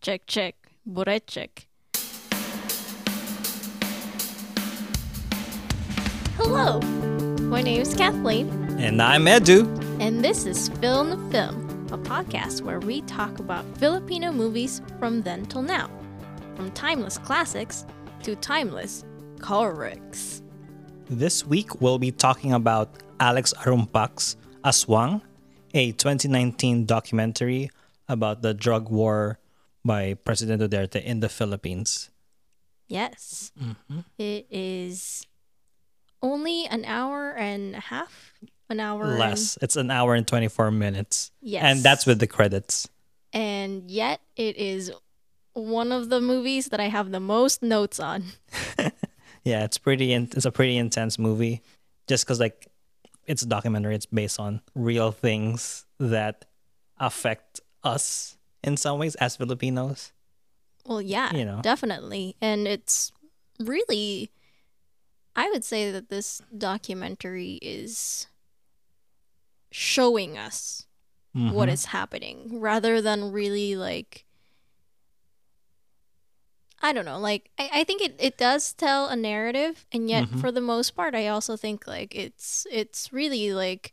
Check, check. Boreczek. Hello, my name is Kathleen, And I'm Edu. and this is Film the Film, a podcast where we talk about Filipino movies from then till now, from timeless classics to timeless corrects. This week we'll be talking about Alyx Arumpac's Aswang, a 2019 documentary about the drug war by President Duterte in the Philippines. Yes, mm-hmm. It is only an hour and a half, an hour and- Less. It's an hour and 24 minutes. Yes. And that's with the credits. and yet it is one of the movies that I have the most notes on. Yeah, it's pretty in- it's a pretty intense movie just cuz like it's a documentary, it's based on real things that affect us in some ways as Filipinos. Well, yeah, You know. definitely. And it's really, I would say that this documentary is showing us what Mhm. is happening rather than really like, I don't know, like, I, I think it, it does tell a narrative. And yet, Mhm. for the most part, I also think like it's, it's really like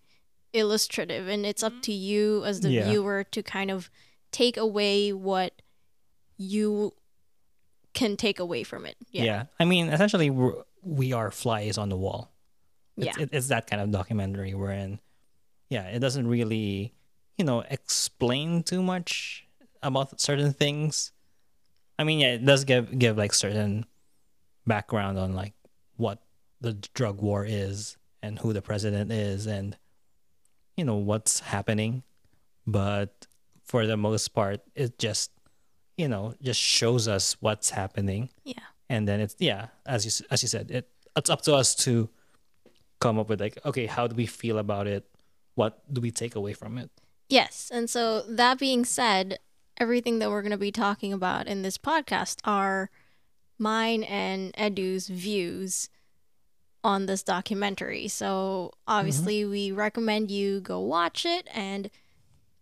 illustrative and it's up to you as the Yeah. viewer to kind of take away what you can take away from it. Yeah. Yeah. I mean, essentially, we're, we are flies on the wall. Yeah. It's, it, it's that kind of documentary wherein, yeah, it doesn't really, you know, explain too much about certain things. I mean, yeah, it does give give like certain background on like what the drug war is and who the president is and you know what's happening, but for the most part, it just you know just shows us what's happening Yeah. and then it's yeah as you as you said it it's up to us to come up with like okay how do we feel about it what do we take away from it Yes. And so, that being said, everything that we're going to be talking about in this podcast are mine and Edu's views on this documentary. So, obviously, mm-hmm. we recommend you go watch it and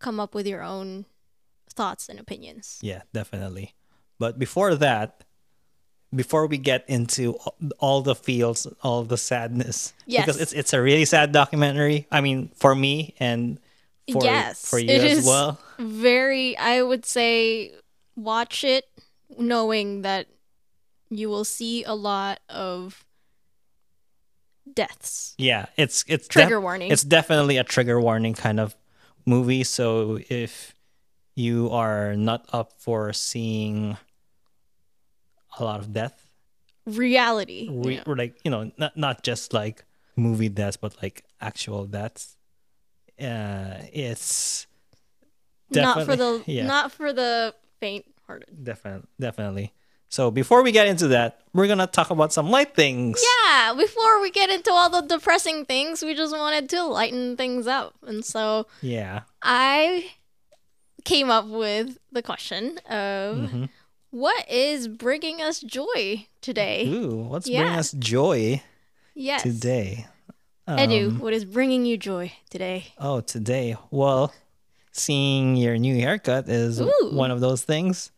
come up with your own thoughts and opinions. yeah definitely but before that before we get into all- the feels all the sadness because it's it's a really sad documentary i mean for me and for yes. for you it as is well Very, I would say, watch it knowing that you will see a lot of deaths. yeah it's it's Trigger warning. it's definitely a trigger warning kind of movie so if you are not up for seeing a lot of death reality. we, know. we're like you know not not just like movie deaths but like actual deaths uh it's not for the yeah. not for the faint hearted. definitely definitely so before we get into that we're gonna talk about some light things Yeah, before we get into all the depressing things, we just wanted to lighten things up. And so yeah I came up with the question of Mhm. what is bringing us joy today? ooh what's bringing us joy Yes. today Edu, Um, what is bringing you joy today? oh today well seeing your new haircut is Ooh. one of those things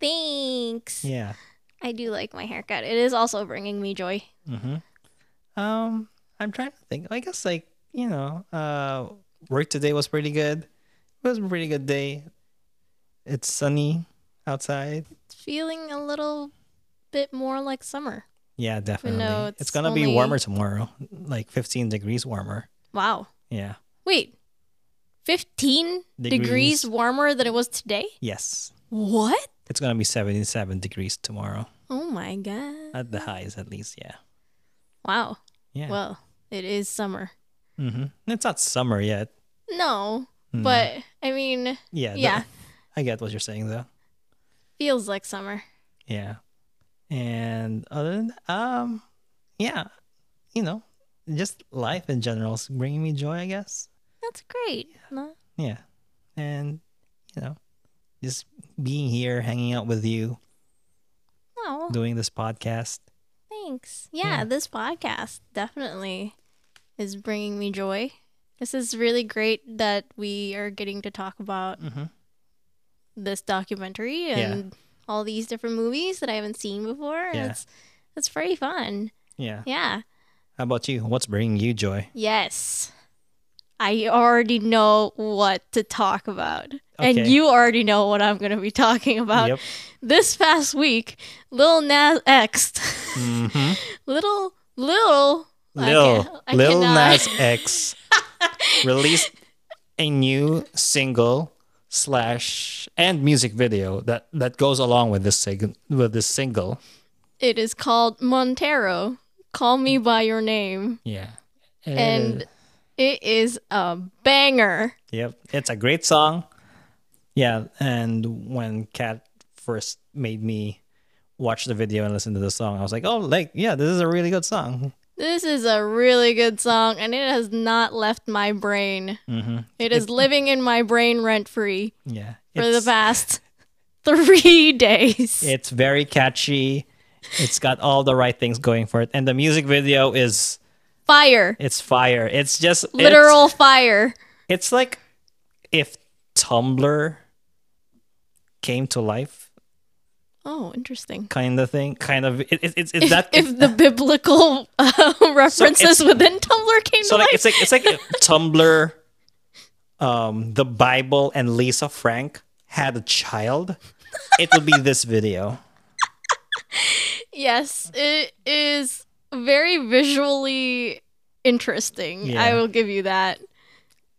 Thanks. yeah I do like my haircut. It is also bringing me joy. Mm-hmm. Um, I'm trying to think. I guess like you know, uh, work today was pretty good. It was a pretty good day. It's sunny outside. It's feeling a little bit more like summer. Yeah, definitely. it's it's, gonna be warmer tomorrow, like 15 degrees warmer. Wow. Yeah. Wait. 15 degrees, Degrees. warmer than it was today? Yes. What? It's gonna be 77 degrees tomorrow Oh my god. at the highs, at least. Yeah. Wow. Yeah. Well, it is summer. mm-hmm. It's not summer yet. No, Mm. but I mean, Yeah. the- yeah, I get what you're saying though. feels like summer. Yeah. And other than that, um, yeah, you know, just life in general is bringing me joy, I guess. That's great. No? Yeah. And, you know, just being here, hanging out with you, Oh, doing this podcast. thanks. Yeah, Yeah. this podcast definitely is bringing me joy. This is really great that we are getting to talk about Mm-hmm. this documentary and all these different movies that I haven't seen before. Yeah. It's it's very fun. Yeah. Yeah. How about you? What's bringing you joy? Yes. I already know what to talk about. And you already know what I'm going to be talking about. Yep. This past week, Lil Nas X, Mm-hmm. little, little, Lil can't- I Lil cannot. Nas X released a new single slash and music video that that goes along with this with this single. It is called Montero. Call me by your name. Yeah. And it is a banger. Yep, it's a great song. Yeah, and when Kat first made me watch the video and listen to the song, I was like, "Oh, like yeah, this is a really good song." This is a really good song, and it has not left my brain. Mm-hmm. It is living in my brain rent free Yeah, for the past three days. it's very catchy. It's got all the right things going for it, and the music video is Fire. it's fire. It's just it's- Literal fire. It's, like if Tumblr came to life, Oh, interesting. kind of thing. Kind of. It, it, it's it's If, that if the biblical uh, references within Tumblr came so to like life. it's like it's like if Tumblr, um, the Bible and Lisa Frank had a child, it would be this video. yes, it is very visually interesting. I will give you that.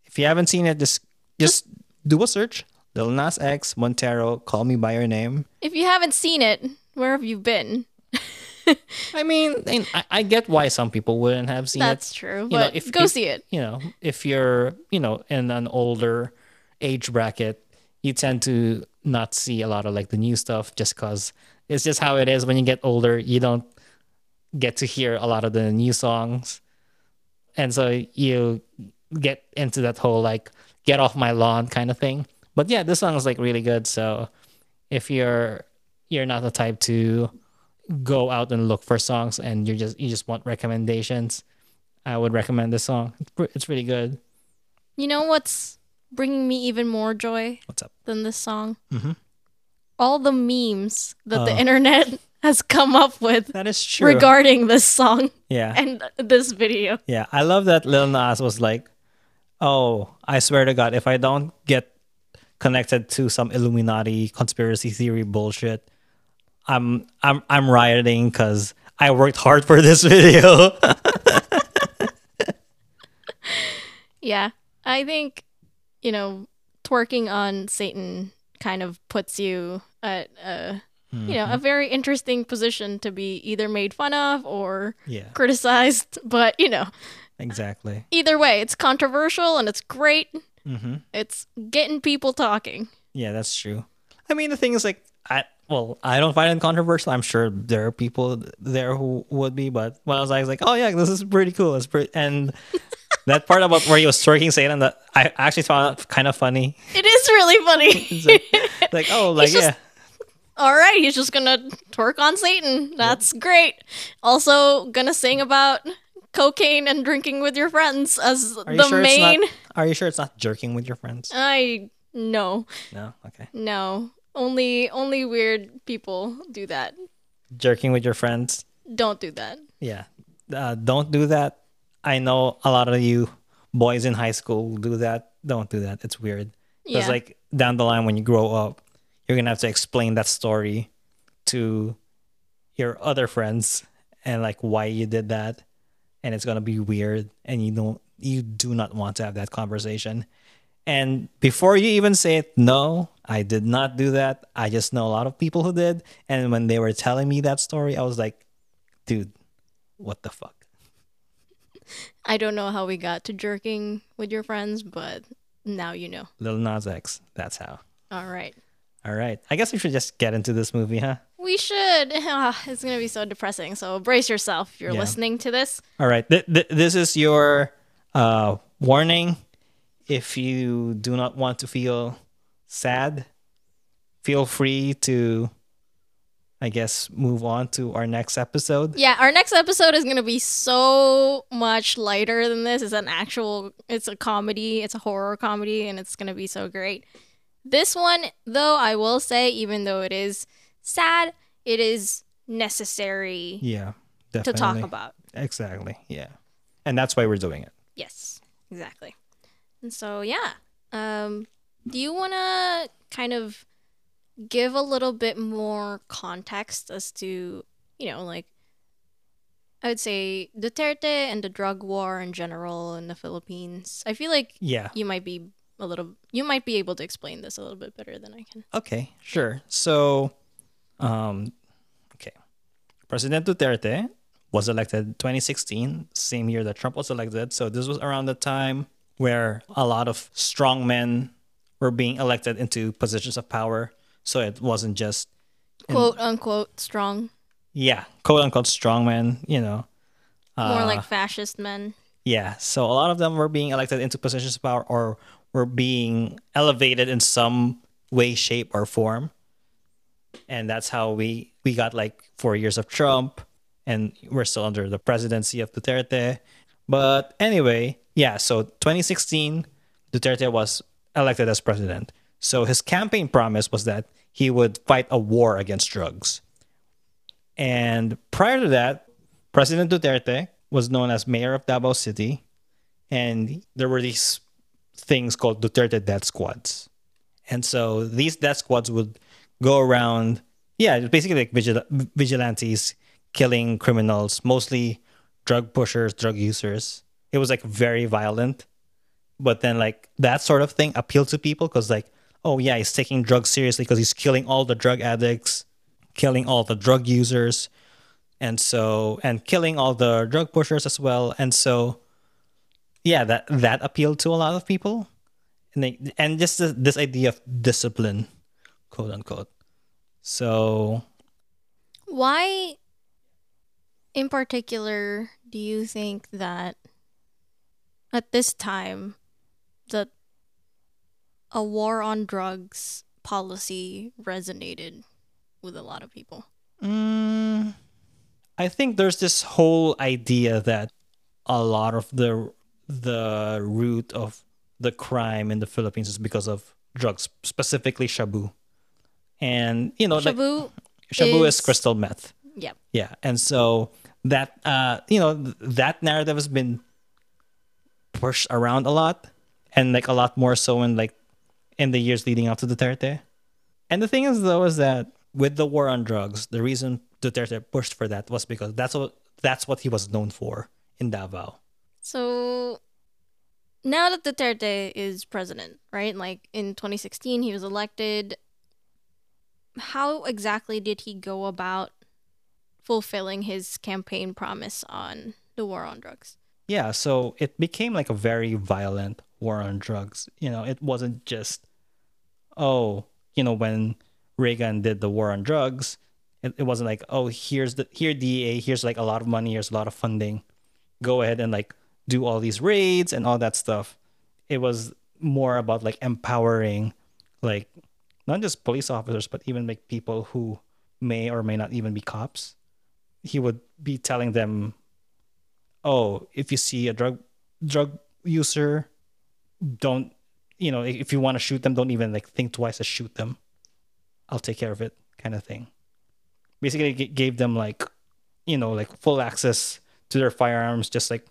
If you haven't seen it, just just do a search. Lil Nas X Montero, call me by your name. If you haven't seen it, where have you been? I mean, I, I get why some people wouldn't have seen it. That's true. know, But if- go if- see it. you know, if you're, you know, in an older age bracket, you tend to not see a lot of like the new stuff just because it's just how it is. When you get older, you don't get to hear a lot of the new songs. And so you get into that whole like get off my lawn kind of thing. But yeah, this song is like really good. So if you're you're not the type to go out and look for songs and you just you just want recommendations, I would recommend this song. It's, really good. You know what's bringing me even more joy What's up? than this song? Mhm. All the memes that the Oh. internet has come up with That is true. regarding this song yeah, and this video. yeah. I love that Lil Nas was like, "Oh, I swear to God, if I don't get connected to some Illuminati conspiracy theory bullshit, I'm I'm I'm rioting because I worked hard for this video." Yeah. I think, you know, twerking on Satan kind of puts you at a you know, a very interesting position to be either made fun of or yeah, criticized, but you know, exactly. either way, it's controversial and it's great. hmm It's getting people talking. Yeah, that's true. I mean, the thing is, like, I well, I don't find it controversial. I'm sure there are people there who would be, but when I was, I was like, oh yeah, this is pretty cool. It's pretty, and that part about where he was twerking Satan, that I actually found kind of funny. It is really funny. Like, like, oh, like yeah, All right, he's just gonna twerk on Satan. That's great. Also, gonna sing about cocaine and drinking with your friends as are you the sure main. it's not? Are you sure it's not jerking with your friends? I no, No, okay, no. Only only weird people do that. jerking with your friends. Don't do that. Yeah, uh, don't do that. I know a lot of you boys in high school do that. Don't do that. It's weird. Because Yeah. like down the line when you grow up, you're gonna have to explain that story to your other friends and like why you did that, and it's gonna be weird, and you don't you do not want to have that conversation. And before you even say it, no, I did not do that. I just know a lot of people who did. And when they were telling me that story, I was like, dude, what the fuck? I don't know how we got to jerking with your friends, but now you know. Little Nas X. That's how. All right. All right. I guess we should just get into this movie, huh? We should. Ah, it's going to be so depressing. So brace yourself if you're Yeah. listening to this. All right. Th- th- this is your uh, warning. If you do not want to feel sad, feel free to, I guess, move on to our next episode. Yeah, our next episode is going to be so much lighter than this. It's an actual, it's a comedy, it's a horror comedy, and it's going to be so great. This one, though, I will say, even though it is sad, it is necessary Yeah, to talk about. Exactly. Yeah, and that's why we're doing it. Yes, exactly. And so, yeah. Um, do you want to kind of give a little bit more context as to, you know, like, I would say Duterte and the drug war in general in the Philippines? I feel like Yeah. you might be a little, you might be able to explain this a little bit better than I can. Okay, sure. So, um, okay, President Duterte was elected 2016, same year that Trump was elected. So this was around the time where a lot of strong men were being elected into positions of power. So it wasn't just in- Quote unquote strong, yeah, quote unquote strong men. You know, more Uh, like fascist men. Yeah, so a lot of them were being elected into positions of power or were being elevated in some way, shape, or form. And that's how we we got like four years of Trump, and we're still under the presidency of Duterte. But anyway, yeah. So 2016, Duterte was elected as president. So his campaign promise was that he would fight a war against drugs. And prior to that, President Duterte was known as mayor of Davao City, and there were these things called Duterte death squads. And so these death squads would go around, yeah, basically like vigil- vigilantes killing criminals, mostly drug pushers, drug users. It was like very violent. But then like that sort of thing appealed to people because like, oh yeah, he's taking drugs seriously because he's killing all the drug addicts, killing all the drug users and so and killing all the drug pushers as well and so yeah that that appealed to a lot of people and they, and just this, this idea of discipline quote unquote so Why, in particular, do you think that at this time that a war on drugs policy resonated with a lot of people? mm, i think there's this whole idea that a lot of the the root of the crime in the philippines is because of drugs specifically shabu and you know like Shabu, shabu is is- crystal meth Yeah. Yeah, and so that uh, you know that narrative has been pushed around a lot, and like a lot more so in like in the years leading up to Duterte. And the thing is, though, is that with the war on drugs, the reason Duterte pushed for that was because that's what that's what he was known for in Davao. So now that Duterte is president, right? Like in 2016, he was elected. How exactly did he go about fulfilling his campaign promise on the war on drugs? Yeah, so it became like a very violent war on drugs. You know, it wasn't just, oh, you know, when Reagan did the war on drugs, it, it wasn't like, oh, here's the here DEA, here's like a lot of money, here's a lot of funding. Go ahead and like do all these raids and all that stuff. It was more about like empowering like not just police officers, but even like people who may or may not even be cops. He would be telling them oh, if you see a drug drug user, don't you know if you want to shoot them, don't even like think twice to shoot them. I'll take care of it, kind of thing. Basically, gave them like, you know, like full access to their firearms, just like,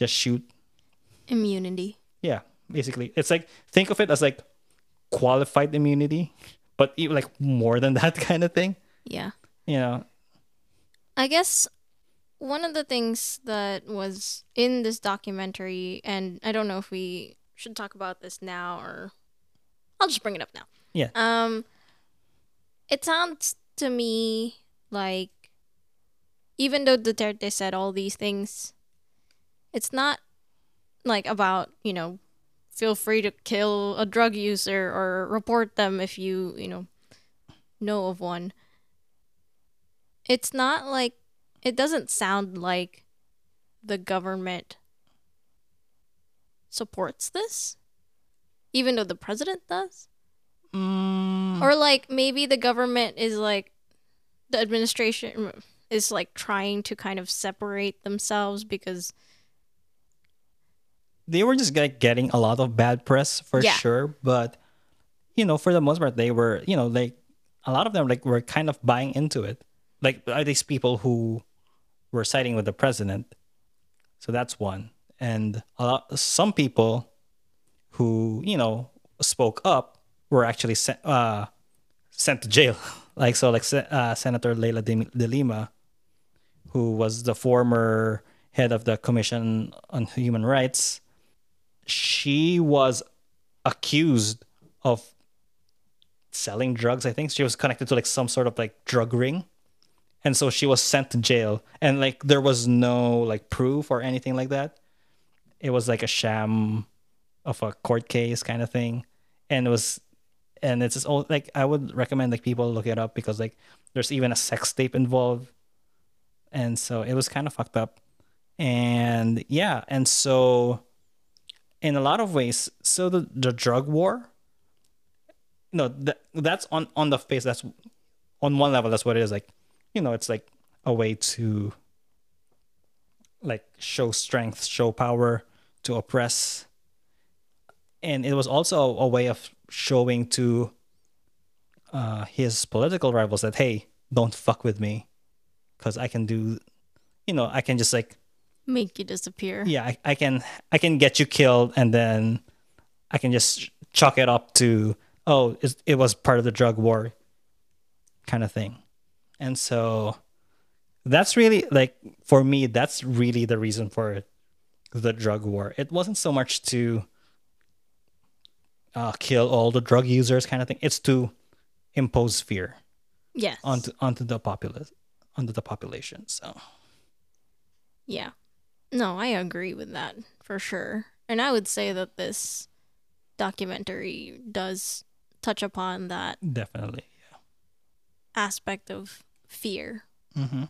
just shoot. Immunity. Yeah, basically, it's like think of it as like qualified immunity, but even like more than that kind of thing. Yeah. You know, I guess one of the things that was in this documentary, and I don't know if we should talk about this now or I'll just bring it up now. Yeah. Um, it sounds to me like even though Duterte said all these things, it's not like about, you know, feel free to kill a drug user or report them if you, you know, know of one. It's not like it doesn't sound like the government supports this, even though the president does. mm, Or like maybe the government is like the administration is like trying to kind of separate themselves because they were just like getting a lot of bad press for Yeah. sure but you know, for the most part, they were, you know, like a lot of them like were kind of buying into it. Like are these people who were siding with the president. So that's one. And a lot, some people who, you know, spoke up were actually sent, uh, sent to jail. like, so like uh, Senator Leila de, de Lima, who was the former head of the Commission on Human Rights, she was accused of selling drugs. I think she was connected to like some sort of like drug ring. And so she was sent to jail and like there was no like proof or anything like that. It was like a sham of a court case kind of thing. And it was and it's all like I would recommend like people look it up because like there's even a sex tape involved. And so it was kind of fucked up. And yeah, and so in a lot of ways, so the, the drug war no that that's on on the face that's on one level that's what it is like you know it's like a way to like show strength show power to oppress. And it was also a way of showing to uh, his political rivals that hey don't fuck with me because i can do you know i can just like make you disappear yeah I, I can i can get you killed and then i can just chalk it up to oh, it was part of the drug war kind of thing. And so that's really like for me that's really the reason for the drug war. It wasn't so much to uh, kill all the drug users kind of thing. It's to impose fear. Yes. Onto onto the populace onto the population. So Yeah. No, I agree with that for sure. And I would say that this documentary does touch upon that definitely yeah. aspect of fear. Mm-hmm.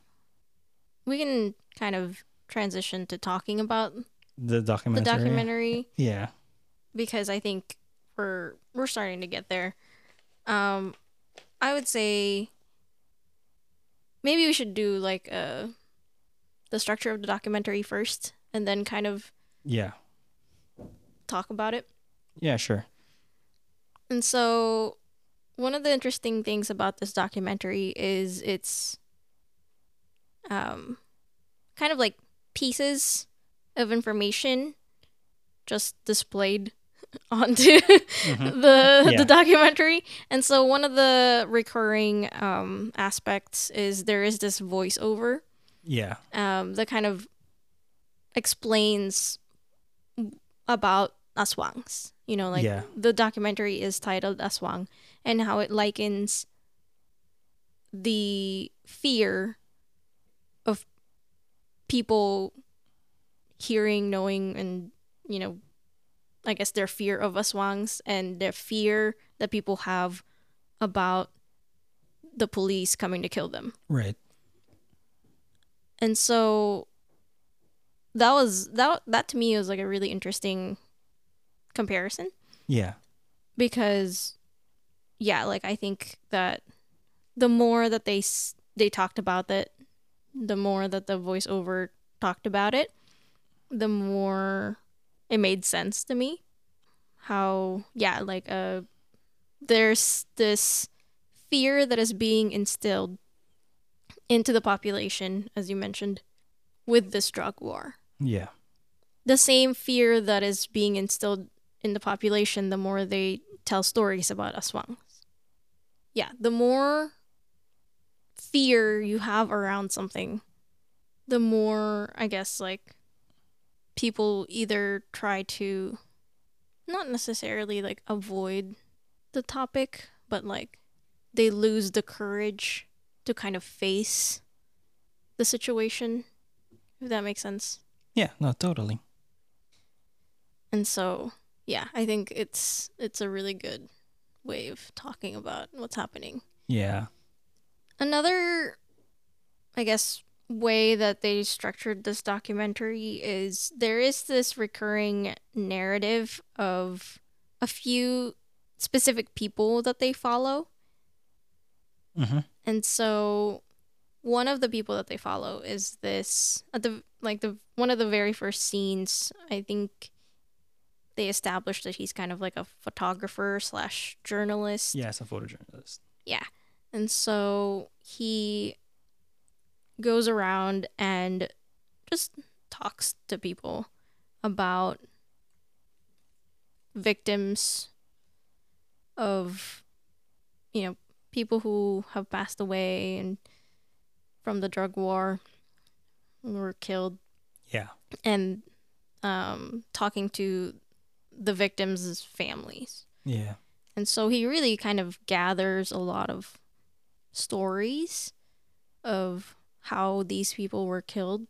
We can kind of transition to talking about the documentary. The documentary, yeah, because I think we're we're starting to get there. Um, I would say maybe we should do like a the structure of the documentary first, and then kind of yeah talk about it. Yeah, sure. And so, one of the interesting things about this documentary is it's um, kind of like pieces of information just displayed onto mm-hmm. the yeah. the documentary. And so one of the recurring um, aspects is there is this voiceover. Yeah. Um, that kind of explains about aswangs. You know, like yeah. the documentary is titled Aswang and how it likens the fear of people hearing, knowing, and, you know, I guess their fear of aswangs and their fear that people have about the police coming to kill them. Right. And so that was that that to me was like a really interesting comparison. Yeah. Because yeah, like I think that the more that they they talked about it, the more that the voiceover talked about it, the more it made sense to me. How yeah, like uh there's this fear that is being instilled into the population as you mentioned with this drug war. Yeah. The same fear that is being instilled in the population, the more they tell stories about aswangs. Yeah, the more fear you have around something, the more, I guess, like, people either try to not necessarily like avoid the topic, but like they lose the courage to kind of face the situation, if that makes sense. Yeah, no, totally. And so yeah, I think it's it's a really good way of talking about what's happening. Yeah. Another I guess way that they structured this documentary is there is this recurring narrative of a few specific people that they follow. Mm-hmm. And so one of the people that they follow is this at the like the one of the very first scenes, I think they established that he's kind of like a photographer slash journalist. Yeah, it's a photojournalist. Yeah. And so he goes around and just talks to people about victims of you know people who have passed away and from the drug war were killed Yeah. and um talking to the victims' families. Yeah. And so he really kind of gathers a lot of stories of how these people were killed.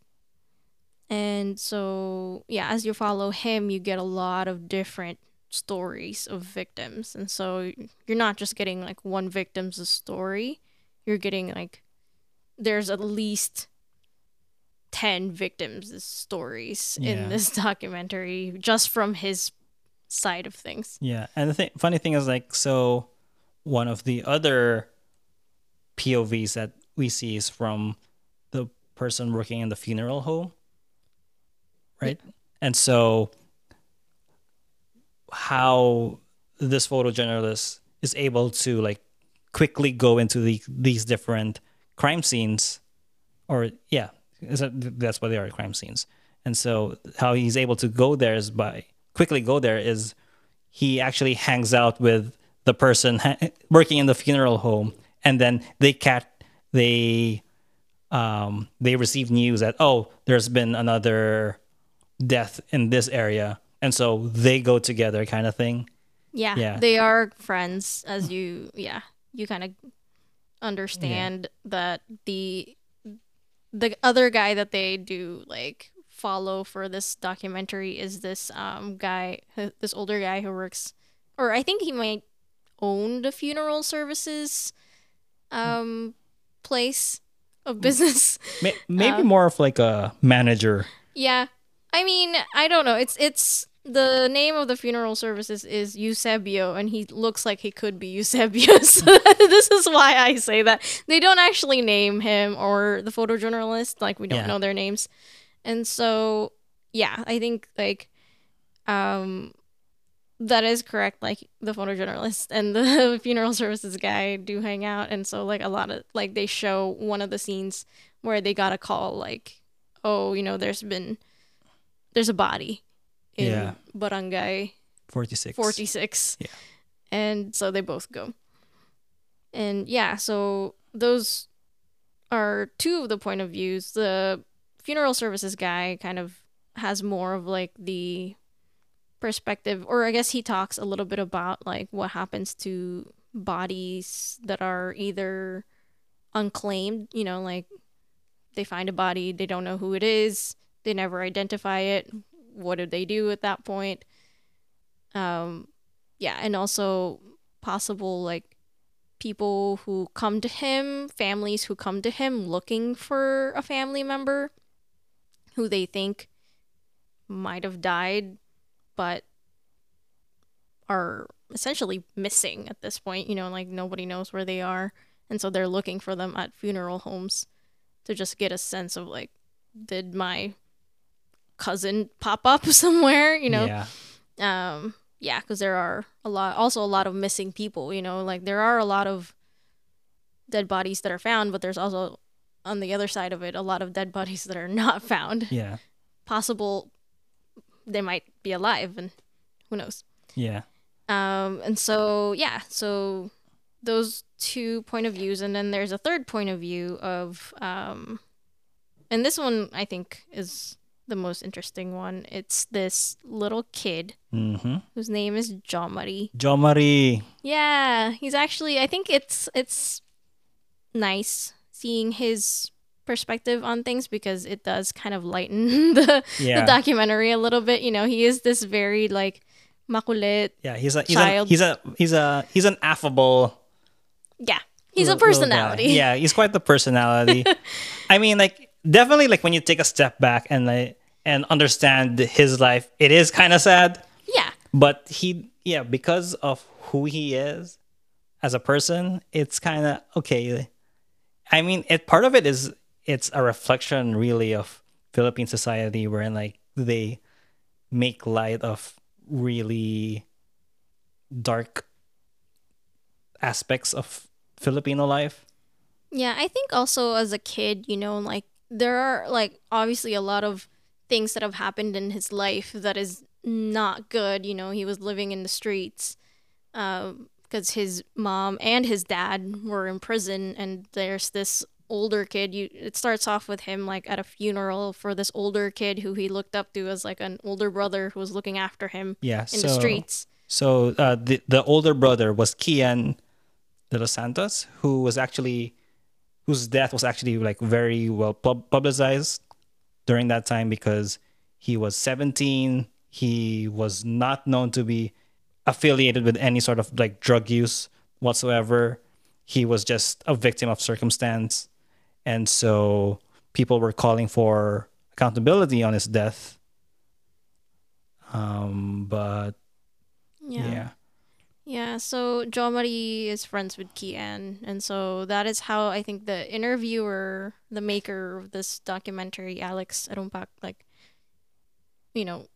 And so, yeah, as you follow him, you get a lot of different stories of victims. And so you're not just getting like one victim's story, you're getting like there's at least 10 victims' stories Yeah. in this documentary just from his side of things. Yeah, and the thing, funny thing is like so, one of the other POVs that we see is from the person working in the funeral home, right? And so, how this photojournalist is able to like quickly go into the these different crime scenes, or yeah, that's what they are crime scenes. And so, how he's able to go there is by quickly go there is he actually hangs out with the person ha- working in the funeral home and then they cat they um they receive news that oh there's been another death in this area and so they go together kind of thing Yeah, Yeah. they are friends as you yeah, you kind of understand that the the other guy that they do like follow for this documentary is this um guy this older guy who works or I think he might own the funeral services um place of business. Maybe Um, more of like a manager Yeah. I mean, I don't know. It's it's the name of the funeral services is Eusebio, and he looks like he could be Eusebio. So this is why I say that they don't actually name him or the photojournalist. Like we don't Yeah. know their names, and so yeah, I think like um that is correct. Like the photojournalist and the funeral services guy do hang out, and so like a lot of like they show one of the scenes where they got a call like, oh, you know, there's been there's a body in Yeah. Barangay 46 46. Yeah. And so they both go. And yeah, so those are two of the point of views. The funeral services guy kind of has more of like the perspective or I guess he talks a little bit about like what happens to bodies that are either unclaimed, you know, like they find a body, they don't know who it is, they never identify it. What do they do at that point? um yeah and also possible like people who come to him families who come to him looking for a family member who they think might have died but are essentially missing at this point you know like nobody knows where they are and so they're looking for them at funeral homes to just get a sense of like did my cousin pop up somewhere you know? Yeah. Um yeah because there are a lot also a lot of missing people you know? Like there are a lot of dead bodies that are found but there's also on the other side of it a lot of dead bodies that are not found. Yeah. Possible they might be alive and who knows? Yeah. Um and so yeah so those two point of views and then there's a third point of view of um and this one i think is the most interesting one it's this little kid mm-hmm. whose name is Jomari. Jomari. Yeah, he's actually I think it's it's nice seeing his perspective on things because it does kind of lighten the, Yeah. the documentary a little bit. You know, he is this very like makulit. yeah he's a he's a Child. he's a he's a he's an affable Yeah, he's a little guy. personality. Yeah, he's quite the personality. I mean, like definitely, like when you take a step back and like and understand his life, it is kind of sad. yeah, But he, yeah, because of who he is as a person, it's kind of okay. I mean, it part of it is it's a reflection really of Philippine society, wherein like they make light of really dark aspects of Filipino life. Yeah, I think also as a kid, you know, like there are like obviously a lot of things that have happened in his life that is not good. You know, he was living in the streets because his mom and his dad were in prison, and there's this older kid. You it starts off with him like at a funeral for this older kid who he looked up to as like an older brother who was looking after him Yeah. in so, the streets. So uh, the the older brother was Kian de los Santos, who was actually whose death was actually like very well pub- publicized during that time because he was 17. He was not known to be affiliated with any sort of like drug use whatsoever. He was just a victim of circumstance, and so people were calling for accountability on his death. Um, but Yeah. yeah. Yeah, so Jomari is friends with Kian, and so that is how I think the interviewer, the maker of this documentary, Alyx Arumpac, like, you know,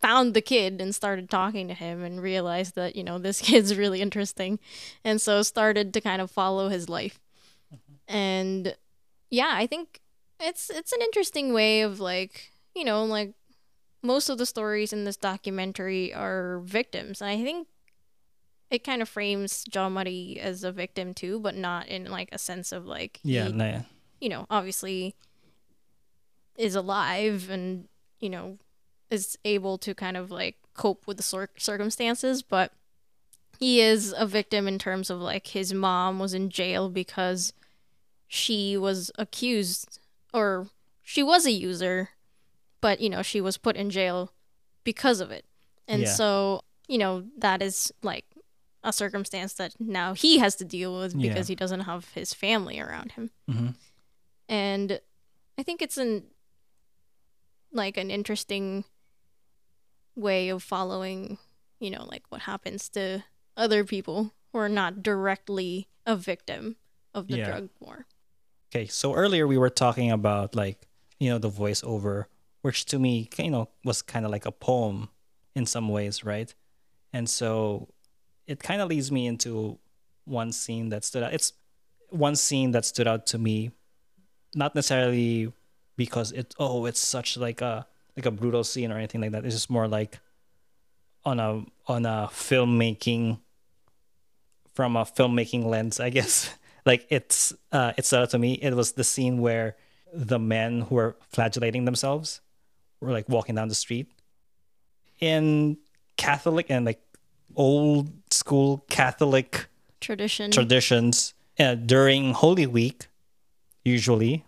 found the kid and started talking to him and realized that, you know, this kid's really interesting. And so started to kind of follow his life. Mm-hmm. And yeah, I think it's it's an interesting way of like, you know, like most of the stories in this documentary are victims. And I think it kind of frames Jomari as a victim too, but not in like a sense of like Yeah, he, nah, you know, obviously is alive and, you know, is able to kind of like cope with the cir- circumstances, but he is a victim in terms of like his mom was in jail because she was accused or she was a user, but you know, she was put in jail because of it. And Yeah. so, you know, that is like a circumstance that now he has to deal with Yeah. because he doesn't have his family around him hmm and i think it's an like an interesting way of following you know like what happens to other people who are not directly a victim of the Yeah. drug war Okay, so earlier we were talking about like you know the voiceover, which to me you know was kind of like a poem in some ways, right? And so it kind of leads me into one scene that stood out. It's one scene that stood out to me, not necessarily because it oh it's such like a like a brutal scene or anything like that. It's just more like on a on a filmmaking from a filmmaking lens, I guess. like it's uh it stood out to me. It was the scene where the men who were flagellating themselves were like walking down the street. In Catholic and like old school Catholic tradition. traditions. Uh, during Holy Week, usually,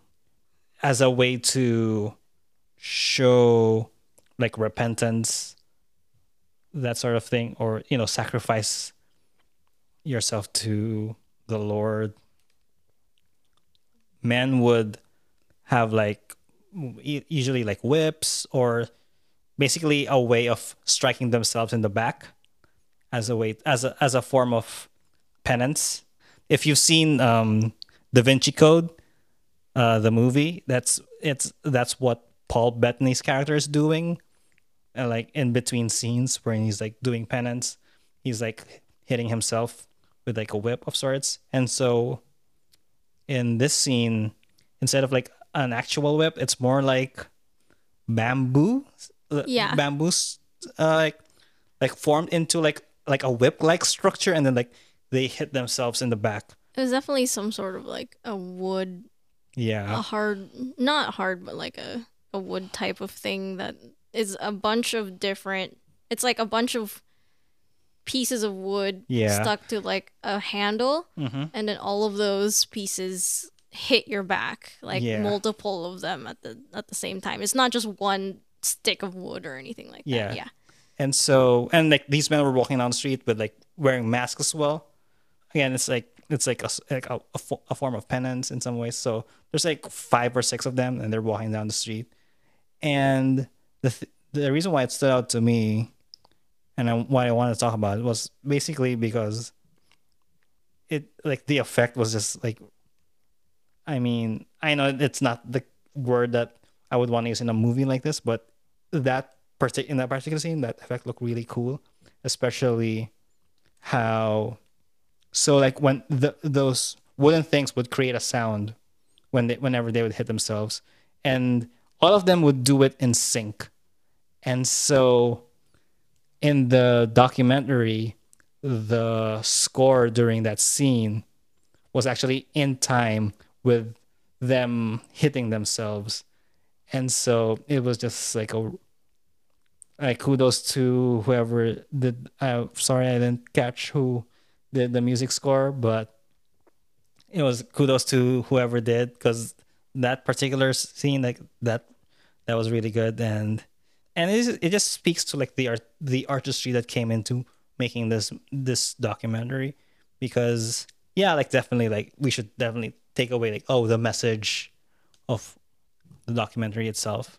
as a way to show like repentance, that sort of thing, or you know, sacrifice yourself to the Lord. Men would have like usually like whips or basically a way of striking themselves in the back as a way as a as a form of penance. If you've seen um, Da Vinci Code, uh, the movie, that's it's that's what Paul Bettany's character is doing, and like in between scenes where he's like doing penance, he's like hitting himself with like a whip of sorts, and so in this scene, instead of like an actual whip, it's more like bamboo, uh, Yeah. bamboo, uh, like like formed into like like a whip like structure, and then like they hit themselves in the back. it was definitely some sort of like a wood Yeah, a hard not hard but like a a wood type of thing that is a bunch of different it's like a bunch of pieces of wood Yeah. stuck to like a handle hmm and then all of those pieces hit your back like Yeah. multiple of them at the at the same time it's not just one stick of wood or anything like Yeah. that yeah and so and like these men were walking down the street with like wearing masks as well. Again, it's like it's like a like a, a, fo- a form of penance in some ways. So there's like five or six of them, and they're walking down the street. And the th- the reason why it stood out to me, and I, why I wanted to talk about it was basically because it like the effect was just like, I mean, I know it's not the word that I would want to use in a movie like this, but that partic- in that particular scene, that effect looked really cool, especially how so like when the those wooden things would create a sound when they whenever they would hit themselves, and all of them would do it in sync, and so in the documentary, the score during that scene was actually in time with them hitting themselves. And so it was just like a like kudos to whoever did uh, sorry i didn't catch who did the music score but it was kudos to whoever did because that particular scene like that that was really good. And and it, is- it just speaks to like the art the artistry that came into making this this documentary. Because yeah like definitely like we should definitely take away like oh the message of the documentary itself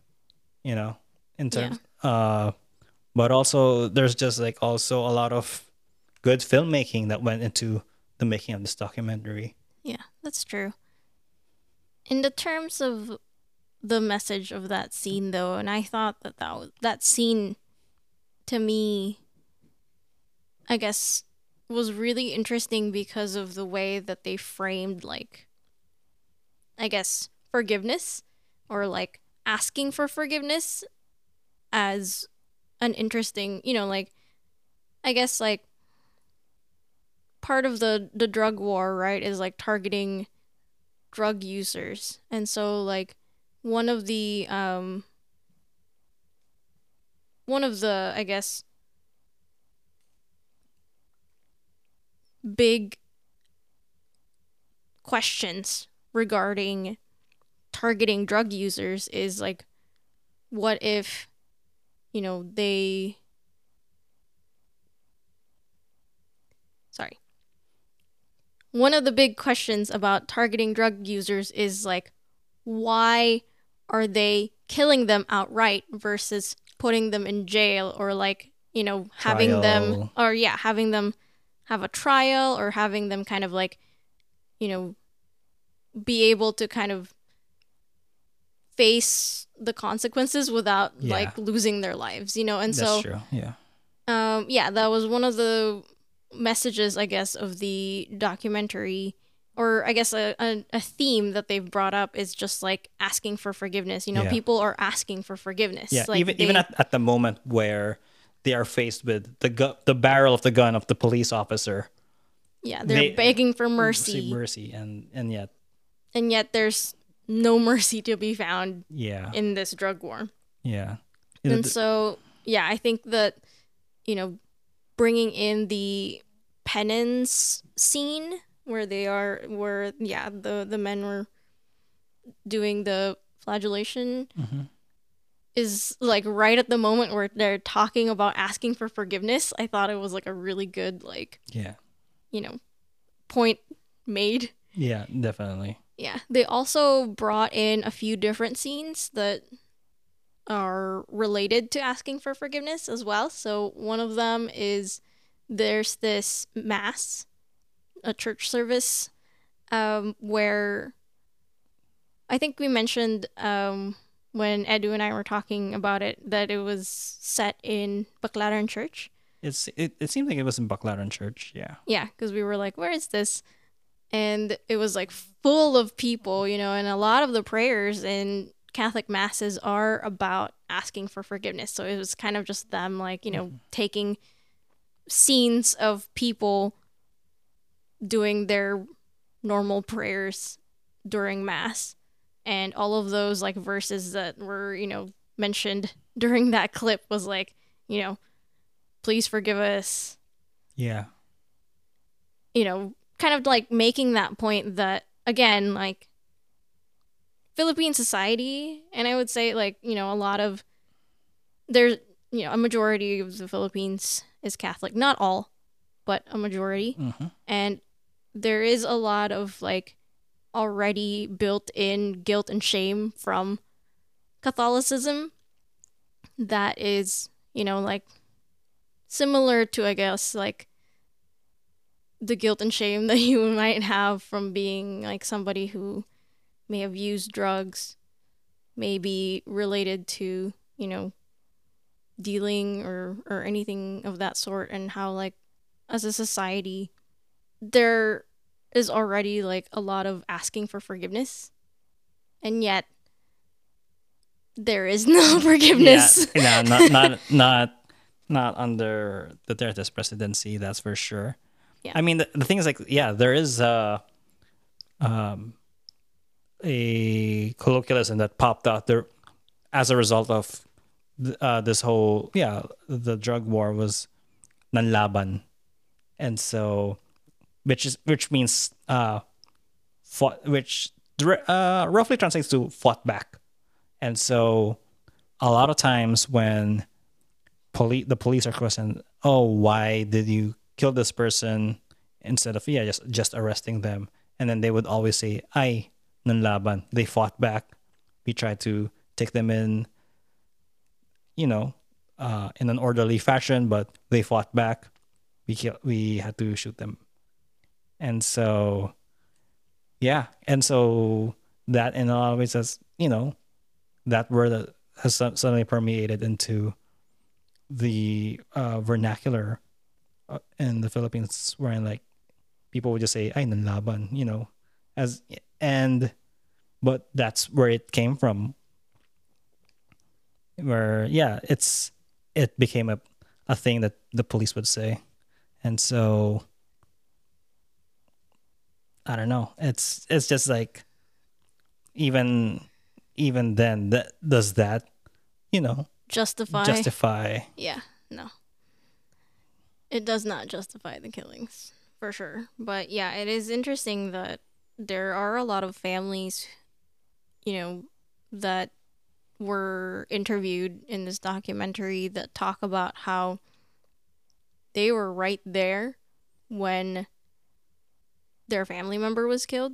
you know in terms uh but also there's just like also a lot of good filmmaking that went into the making of this documentary Yeah, that's true. In the terms of the message of that scene, though, and I thought that that, was, that scene, to me, I guess, was really interesting because of the way that they framed, like, I guess, forgiveness or like asking for forgiveness as an interesting, you know, like, I guess, like, part of the the drug war right is like targeting drug users. And so like one of the um one of the i guess big questions regarding targeting drug users is like what if you know they sorry. One of the big questions about targeting drug users is like why are they killing them outright versus putting them in jail or like you know having them or yeah having them have a trial or having them kind of like you know be able to kind of face the consequences without Yeah. like losing their lives you know and that's so true yeah um, yeah, that was one of the messages, I guess, of the documentary, or I guess a, a, a theme that they've brought up is just like asking for forgiveness. You know, Yeah. people are asking for forgiveness. Yeah, like even even at, at the moment where they are faced with the gu- the barrel of the gun of the police officer, yeah, they're they- begging for mercy, mercy, and and yet, and yet there's no mercy to be found yeah, in this drug war. yeah, And It- so, yeah, I think that, you know, bringing in the penance scene where they are, where, yeah, the, the men were doing the flagellation Mhm. is like right at the moment where they're talking about asking for forgiveness. I thought it was like a really good, like, yeah, you know, point made. yeah, definitely. Yeah. They also brought in a few different scenes that are related to asking for forgiveness as well. So one of them is there's this mass, a church service, um, where I think we mentioned um, when Edu and I were talking about it that it was set in Baclaran Church. It's it, it seemed like it was in Baclaran Church. Yeah, Yeah, because we were like, where is this? And it was like full of people, you know, and a lot of the prayers in Catholic masses are about asking for forgiveness. So it was kind of just them, like, you know, mm-hmm. taking scenes of people doing their normal prayers during Mass. And all of those, like, verses that were, you know, mentioned during that clip was like, you know, please forgive us, yeah, you know, kind of like making that point that again, like Philippine society, and I would say like, you know, a lot of there's you know, a majority of the Philippines is Catholic. Not all, but a majority. hmm And there is a lot of like already built in guilt and shame from Catholicism that is, you know, like similar to, I guess, like the guilt and shame that you might have from being like somebody who may have used drugs, may be related to, you know, dealing or or anything of that sort and how like as a society there is already like a lot of asking for forgiveness and yet there is no forgiveness Yeah, no, not not not not under Duterte's presidency. That's for sure. Yeah. I mean, the, the thing is, like, yeah, there is a um a colloquialism that popped out there as a result of uh, this whole yeah the drug war was nanlaban, and so which is which means uh fought which uh roughly translates to fought back, and so a lot of times when police the police are questioned, oh, why did you kill this person instead of yeah just just arresting them, and then they would always say, ay nanlaban, they fought back. We tried to take them in, you know, uh, in an orderly fashion, but they fought back. We kill, we had to shoot them, and so yeah, and so that in a lot of ways has you know that word has suddenly permeated into the uh, vernacular uh, in the Philippines, wherein like people would just say "ay nanlaban," you know, as and but that's where it came from. Where yeah, it's it became a a thing that the police would say, and so I don't know. It's it's just like even even then that does that you know justify justify Yeah, no. It does not justify the killings, for sure. But yeah, it is interesting that there are a lot of families, you know, that were interviewed in this documentary that talk about how they were right there when their family member was killed.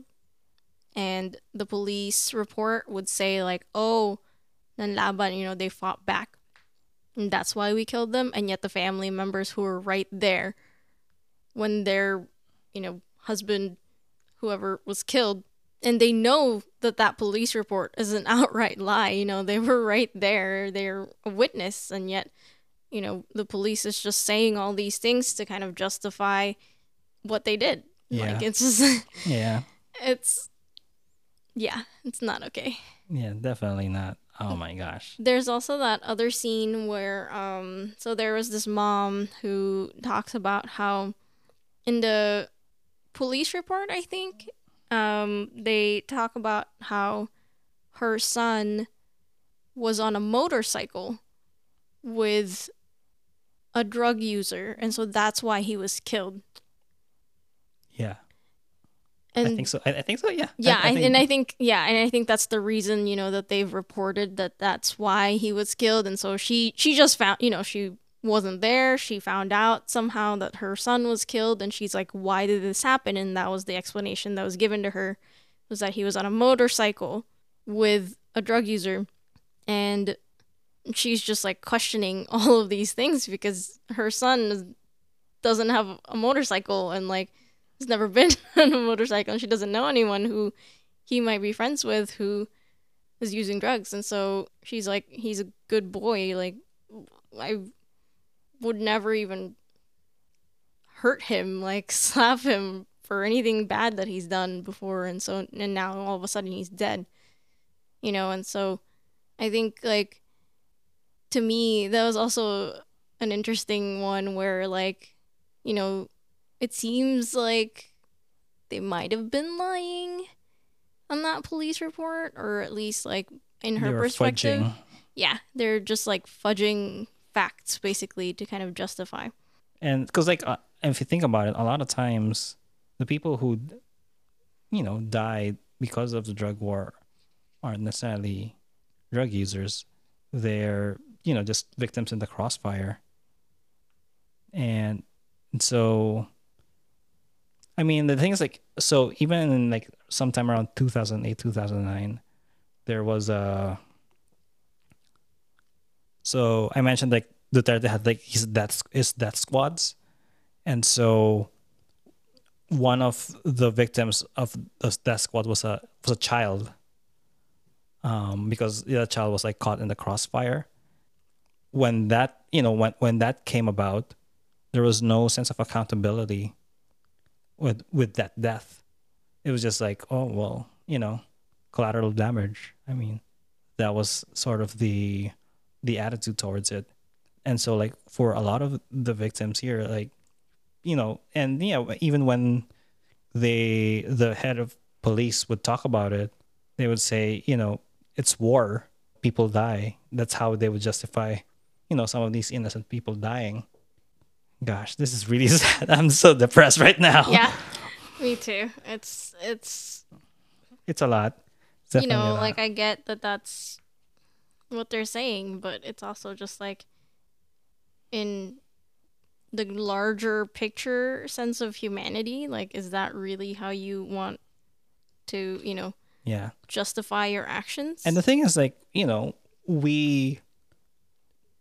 And the police report would say, like, oh, nanlaban, you know, they fought back and that's why we killed them and yet the family members who were right there when their you know husband whoever was killed and they know that that police report is an outright lie you know they were right there they're a witness and yet you know the police is just saying all these things to kind of justify what they did. Yeah. like it's just yeah. it's yeah it's not okay. Yeah definitely not oh my gosh There's also that other scene where um so there was this mom who talks about how in the police report I think um they talk about how her son was on a motorcycle with a drug user and so that's why he was killed. And i think so. I, I think so yeah. Yeah, I, think, and I think yeah, and I think that's the reason you know that they've reported that that's why he was killed, and so she she just found you know she wasn't there. She found out somehow that her son was killed, and she's like, why did this happen? And that was the explanation that was given to her was that he was on a motorcycle with a drug user, and she's just like questioning all of these things because her son doesn't have a motorcycle. And like has never been on a motorcycle and she doesn't know anyone who he might be friends with who is using drugs. And so she's like he's a good boy. Like i would never even hurt him like slap him for anything bad that he's done before. And so and now all of a sudden he's dead you know? And so i think like to me that was also an interesting one where like you know it seems like they might have been lying on that police report or at least like in her perspective. fudging. yeah they're just like fudging facts basically to kind of justify. And because like uh, if you think about it a lot of times the people who you know died because of the drug war aren't necessarily drug users. They're you know just victims in the crossfire. And so i mean the thing is like so even in like sometime around 2008 2009 there was a so i mentioned like Duterte had like his death his death squads. And so one of the victims of the death squad was a was a child um because the child was like caught in the crossfire. When that you know when when that came about there was no sense of accountability with with that death. It was just like oh well you know collateral damage. I mean that was sort of the the attitude towards it. And so like for a lot of the victims here like you know and yeah even when they the head of police would talk about it they would say you know it's war. People die. That's how they would justify you know some of these innocent people dying gosh this is really sad i'm so depressed right now Yeah. Me too. It's it's it's a lot It's you know, like I get that that's what they're saying, but it's also just like in the larger picture sense of humanity, like is that really how you want to, you know, yeah justify your actions? And the thing is, like, you know, we,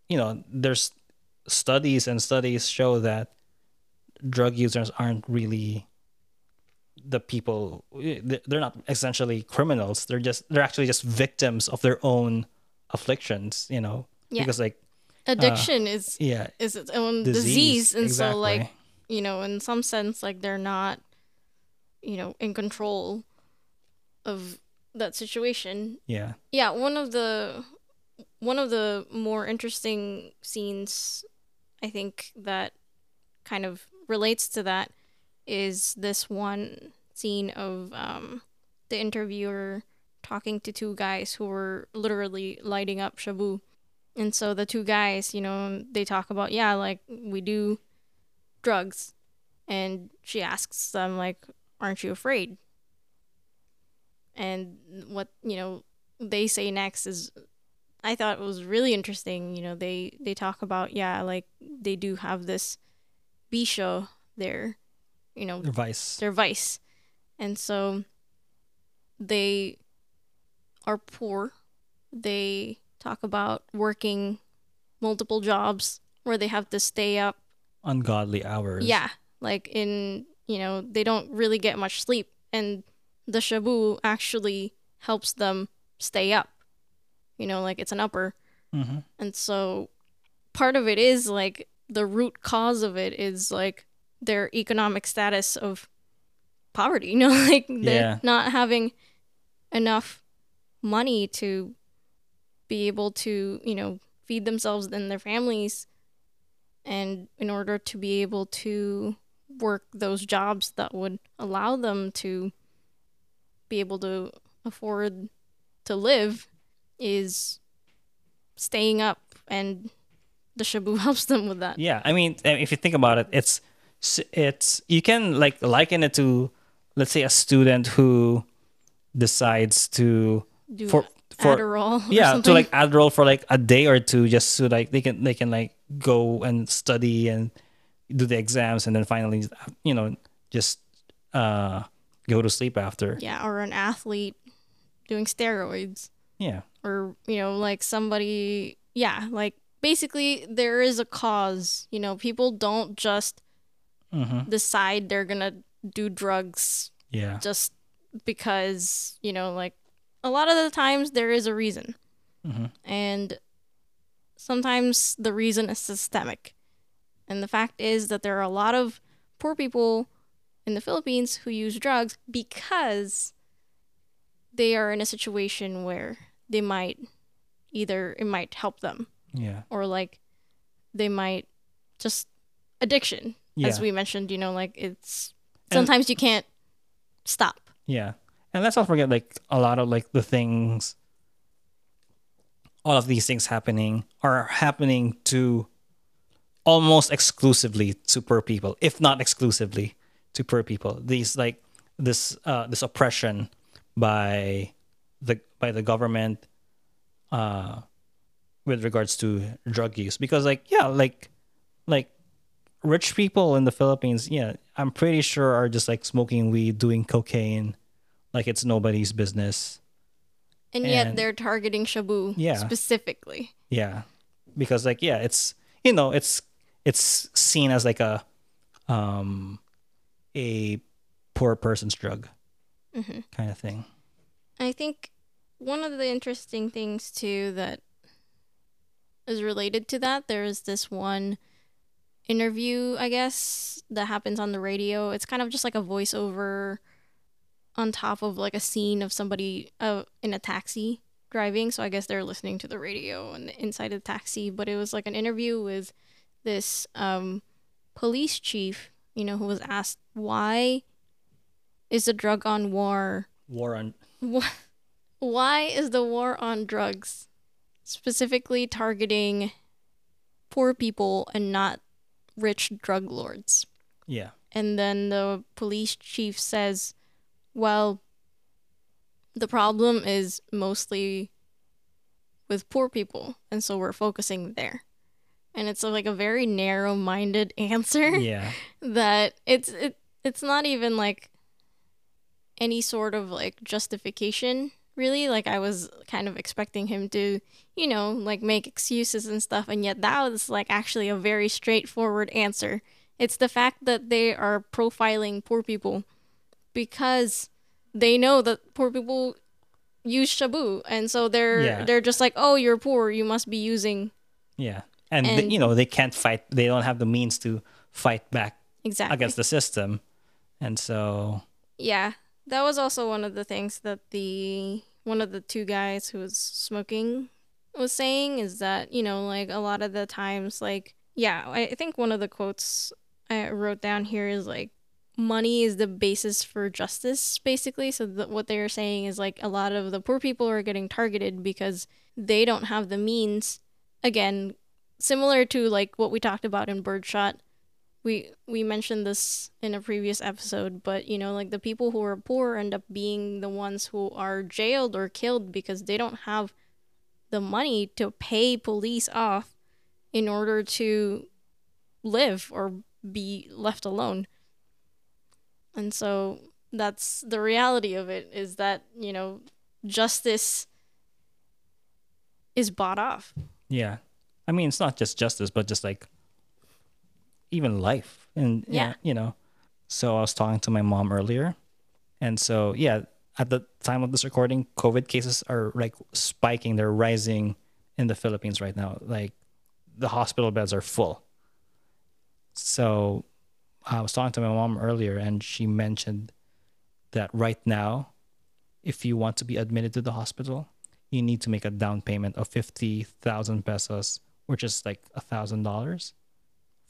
you know, there's studies and studies show that drug users aren't really the people, they're not essentially criminals. They're just, they're actually just victims of their own afflictions, you know? Yeah. Because, like, uh, addiction is yeah, is its own disease. disease, and so like you know in some sense like they're not you know in control of that situation yeah, yeah one of the one of the more interesting scenes i think that kind of relates to that is this one scene of um the interviewer talking to two guys who were literally lighting up shabu. And so the two guys you know they talk about yeah like we do drugs. And she asks them like aren't you afraid? And what you know they say next is i thought it was really interesting you know they they talk about yeah like they do have this bisho there you know their vice. their vice and so they are poor they talk about working multiple jobs where they have to stay up Ungodly hours. yeah like in you know they don't really get much sleep and the shabu actually helps them stay up you know like it's an upper. Hmm and so part of it is like the root cause of it is like their economic status of poverty, you know, like they're Yeah. not having enough money to be able to, you know, feed themselves and their families. And in order to be able to work those jobs that would allow them to be able to afford to live is staying up and the shabu helps them with that. Yeah, I mean, if you think about it, it's it's you can like liken it to, let's say, a student who decides to do for for Adderall yeah to like Adderall for like a day or two just so like they can they can like go and study and do the exams and then finally you know just uh go to sleep after. yeah or an athlete doing steroids Yeah. or you know like somebody yeah like basically there is a cause you know people don't just Mm-hmm. decide they're gonna do drugs Yeah. just because you know like a lot of the times there is a reason Mm-hmm. and sometimes the reason is systemic and the fact is that there are a lot of poor people in the philippines who use drugs because they are in a situation where they might either it might help them Yeah. or like they might just addiction Yeah. as we mentioned you know like it's And- sometimes you can't stop Yeah. And let's not forget like a lot of like the things all of these things happening are happening to almost exclusively to poor people, if not exclusively to poor people. These like this uh this oppression by the by the government uh with regards to drug use because like yeah like like rich people in the Philippines, yeah, I'm pretty sure are just like smoking weed, doing cocaine, like it's nobody's business. and yet And- they're targeting shabu Yeah. specifically Yeah, because like yeah, it's you know it's it's seen as like a um a poor person's drug hmm kind of thing. I think one of the interesting things too that is related to that. There is this one interview, I guess, that happens on the radio. It's kind of just like a voiceover on top of like a scene of somebody uh, in a taxi driving. So I guess they're listening to the radio and inside of the taxi. But it was like an interview with this um, police chief, you know, who was asked why is the drug on war War on Wh- why is the war on drugs specifically targeting poor people and not rich drug lords? yeah. And then the police chief says, well, the problem is mostly with poor people, and so we're focusing there. And it's like a very narrow-minded answer Yeah. that it's it it's not even like any sort of like justification really like i was kind of expecting him to you know like make excuses and stuff and yet that was like actually a very straightforward answer it's the fact that they are profiling poor people because they know that poor people use shabu and so they're Yeah. they're just like oh you're poor you must be using Yeah. And, they, And- you know, they can't fight. They don't have the means to fight back exactly against the system. And so, Yeah, that was also one of the things that the one of the two guys who was smoking was saying is that you know like a lot of the times like yeah I think one of the quotes I wrote down here is like money is the basis for justice basically. So that what they're saying is like a lot of the poor people are getting targeted because they don't have the means. Again similar to like what we talked about in birdshot we we mentioned this in a previous episode but you know like the people who are poor end up being the ones who are jailed or killed because they don't have the money to pay police off in order to live or be left alone and so that's the reality of it is that you know justice is bought off yeah. I mean, it's not just justice, but just like even life. And yeah, you know. So I was talking to my mom earlier. And so, yeah, at the time of this recording, COVID cases are like spiking. They're rising in the Philippines right now. Like the hospital beds are full. So I was talking to my mom earlier, and she mentioned that right now, if you want to be admitted to the hospital, you need to make a down payment of 50,000 pesos, which is like a $1,000.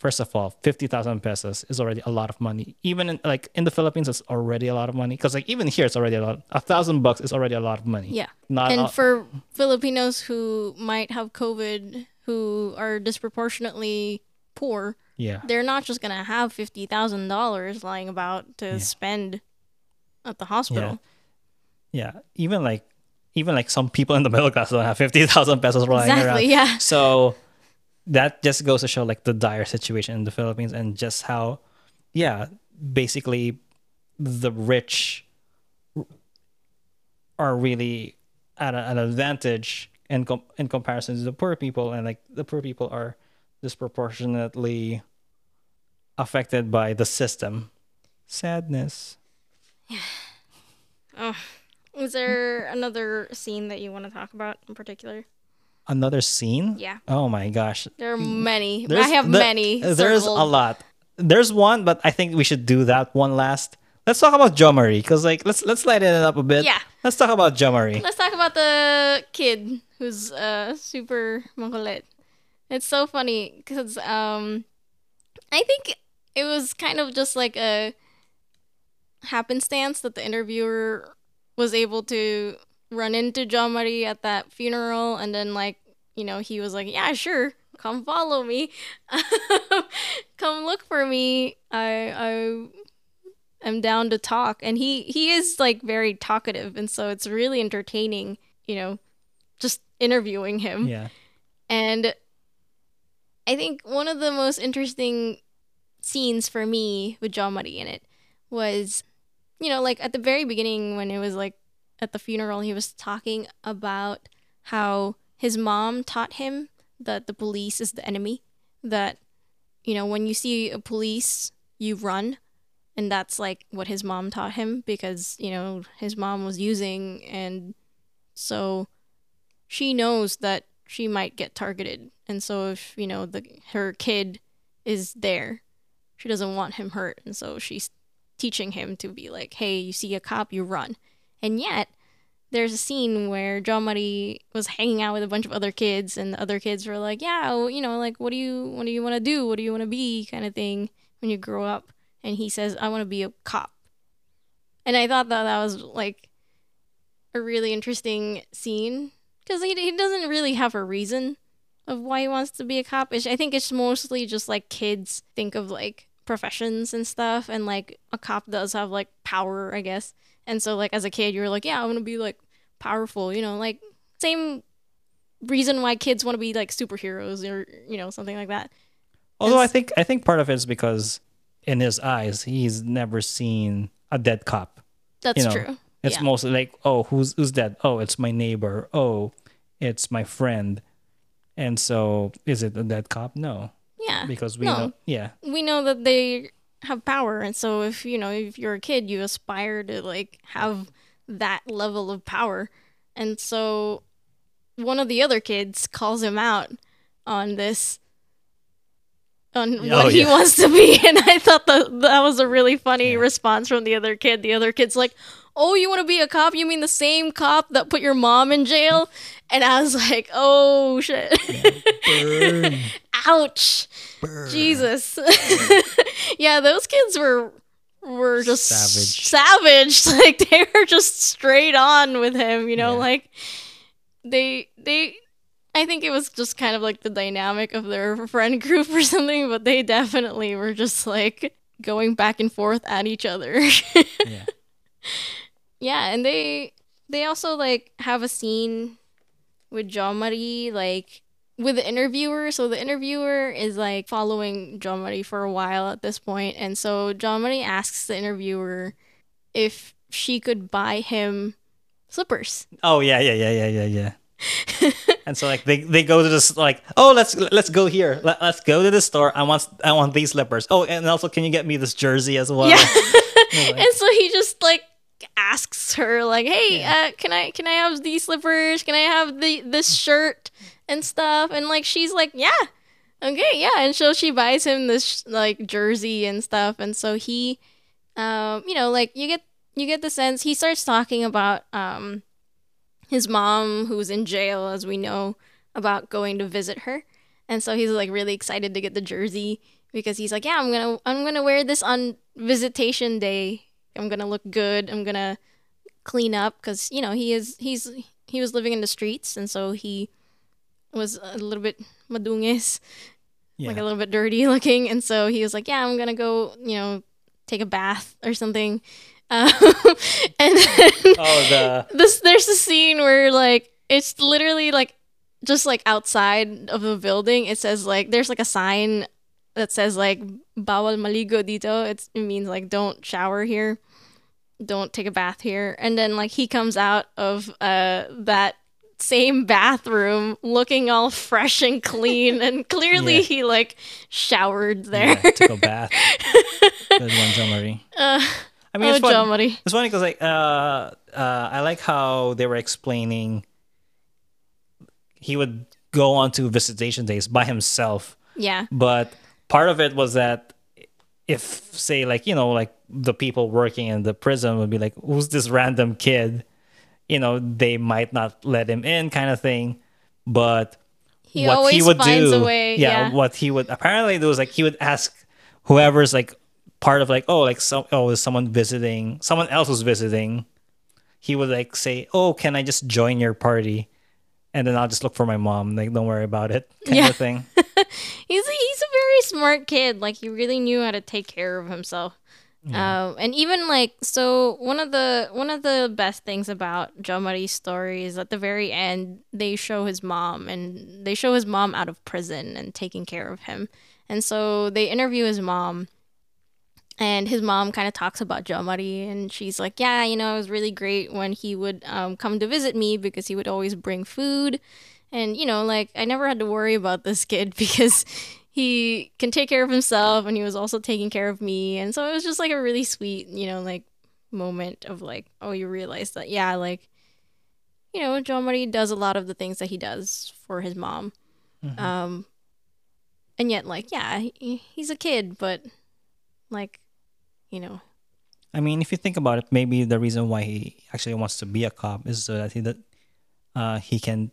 First of all, 50,000 pesos is already a lot of money. Even in, like in the Philippines, it's already a lot of money. Because like even here, it's already a lot. A thousand bucks is already a lot of money. yeah Not and a- for Filipinos who might have COVID, who are disproportionately poor, yeah. they're not just gonna have fifty thousand dollars lying about to Yeah. spend at the hospital. Yeah. Even like even like some people in the middle class don't have 50,000 pesos lying around. Exactly. Yeah. So that just goes to show like the dire situation in the Philippines and just how, yeah, basically the rich are really at a, an advantage in com- in comparison to the poor people, and like the poor people are disproportionately affected by the system. Sadness. Yeah. Oh, is there another scene that you want to talk about in particular? Another scene. Yeah, Oh my gosh. there are many. There's I have the- many. There's circled. a lot. There's one, but I think we should do that one last. Let's talk about Jomari, because like let's let's lighten it up a bit. Yeah. Let's talk about Jomari. Let's talk about the kid who's uh super makulit. It's so funny because um, I think it was kind of just like a happenstance that the interviewer was able to run into Jomari at that funeral, and then like you know he was like, yeah, sure, come follow me, come look for me. I I am down to talk and he he is like very talkative and so it's really entertaining you know just interviewing him Yeah. and i think one of the most interesting scenes for me with Jomari in it was you know like at the very beginning when it was like at the funeral he was talking about how his mom taught him that the police is the enemy that you know when you see a police you run. And that's like what his mom taught him because you know his mom was using and so she knows that she might get targeted. And so if you know the her kid is there, she doesn't want him hurt, and so she's teaching him to be like, hey, you see a cop, you run, and yet. There's a scene where Jomari was hanging out with a bunch of other kids, and the other kids were like, "Yeah, well, you know, like, what do you, what do you want to do? What do you want to be?" kind of thing when you grow up. And he says, "I want to be a cop." And I thought that that was like a really interesting scene because he, he doesn't really have a reason of why he wants to be a cop. I think it's mostly just like kids think of like professions and stuff, and like a cop does have like power, I guess. And so, like, as a kid, you're like, yeah, I want to be like powerful, you know, like same reason why kids want to be like superheroes or, you know, something like that. Although I think I think part of it is because in his eyes he's never seen a dead cop. That's You know, true. It's Yeah. mostly like, oh, who's who's dead? Oh, it's my neighbor. Oh, it's my friend. And so, is it a dead cop? No, Yeah. because we No. know. Yeah, we know that they have power. And so if you know if you're a kid you aspire to like have that level of power. And so one of the other kids calls him out on this on Oh, what he yeah. wants to be and i thought that that was a really funny Yeah. response from the other kid the other kid's like oh you want to be a cop you mean the same cop that put your mom in jail and i was like oh shit Burn. ouch Jesus. yeah, those kids were were just Savage. savage. Like they were just straight on with him, you know, Yeah. like they they I think it was just kind of like the dynamic of their friend group or something, but they definitely were just like going back and forth at each other. Yeah. yeah, and they they also like have a scene with Jomari like with the interviewer. So the interviewer is like following Jomari for a while at this point, and so Jomari asks the interviewer if she could buy him slippers. Oh yeah, yeah, yeah, yeah, yeah, yeah. and so like they, they go to this like oh let's let's go here Let, let's go to the store I want I want these slippers oh and also can you get me this jersey as well yeah, like- and so he just like asks her like, "Hey, Yeah. uh, can I can I have these slippers? Can I have the this shirt and stuff?" And like she's like, "Yeah." Okay, yeah, and so she buys him this like jersey and stuff, and so he, um, you know, like you get you get the sense he starts talking about um his mom who's in jail, as we know, about going to visit her, and so he's like really excited to get the jersey because he's like, yeah, I'm gonna I'm gonna wear this on visitation day. I'm gonna look good. I'm gonna clean up because you know he is he's he was living in the streets, and so he was a little bit madungis yeah. like a little bit dirty looking and so he was like yeah i'm gonna go you know take a bath or something um, and then oh the this there's a scene where like it's literally like just like outside of the building it says like there's like a sign that says like bawal maligo dito. It's, it means like don't shower here. Don't take a bath here. And then like he comes out of uh that same bathroom looking all fresh and clean and clearly Yeah. he like showered there yeah, took a bath. Good one Jomari uh, I mean oh it's fun It's funny because like uh, uh, I like how they were explaining he would go on to visitation days by himself, yeah. But part of it was that if say like you know like the people working in the prison would be like who's this random kid, you know they might not let him in kind of thing, but he what always he would finds do a way yeah, yeah. what he would apparently there was like he would ask whoever's like part of like oh like some oh is someone visiting someone else was visiting he would like say oh can i just join your party and then i'll just look for my mom like don't worry about it kind Yeah. of thing he's a, he's a very smart kid. Like he really knew how to take care of himself. Um, and even like so, one of the one of the best things about Jomari's story is at the very end they show his mom and they show his mom out of prison and taking care of him. And so they interview his mom, and his mom kind of talks about Joe and she's like, "Yeah, you know, it was really great when he would um, come to visit me because he would always bring food." And you know, like I never had to worry about this kid because he can take care of himself and he was also taking care of me. And so it was just like a really sweet, you know, like moment of like, oh, you realize that yeah, like you know, Jomari does a lot of the things that he does for his mom. Mhm. Um, and yet, like, yeah, he, he's a kid, but like, you know, I mean, if you think about it, maybe the reason why he actually wants to be a cop is so that he that uh, he can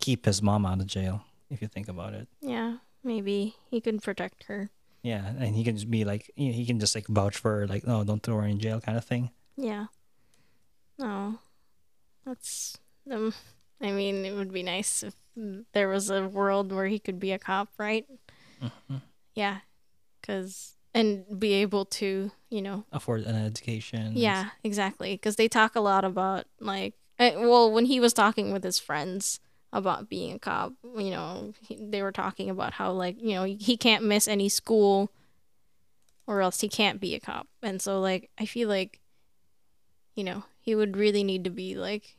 keep his mom out of jail. If you think about it, yeah, maybe he can protect her. yeah, and he can just be like, you know, he can just like vouch for her, like, no, don't throw her in jail, kind of thing. Yeah. No, that's um. I mean, it would be nice if there was a world where he could be a cop, right? Mhm. Yeah, because and be able to, you know, Afford an education. yeah, exactly. Because they talk a lot about like, uh, well, when he was talking with his friends about being a cop, you know, he, they were talking about how like, you know, he can't miss any school, or else he can't be a cop. And so like, I feel like, you know, he would really need to be like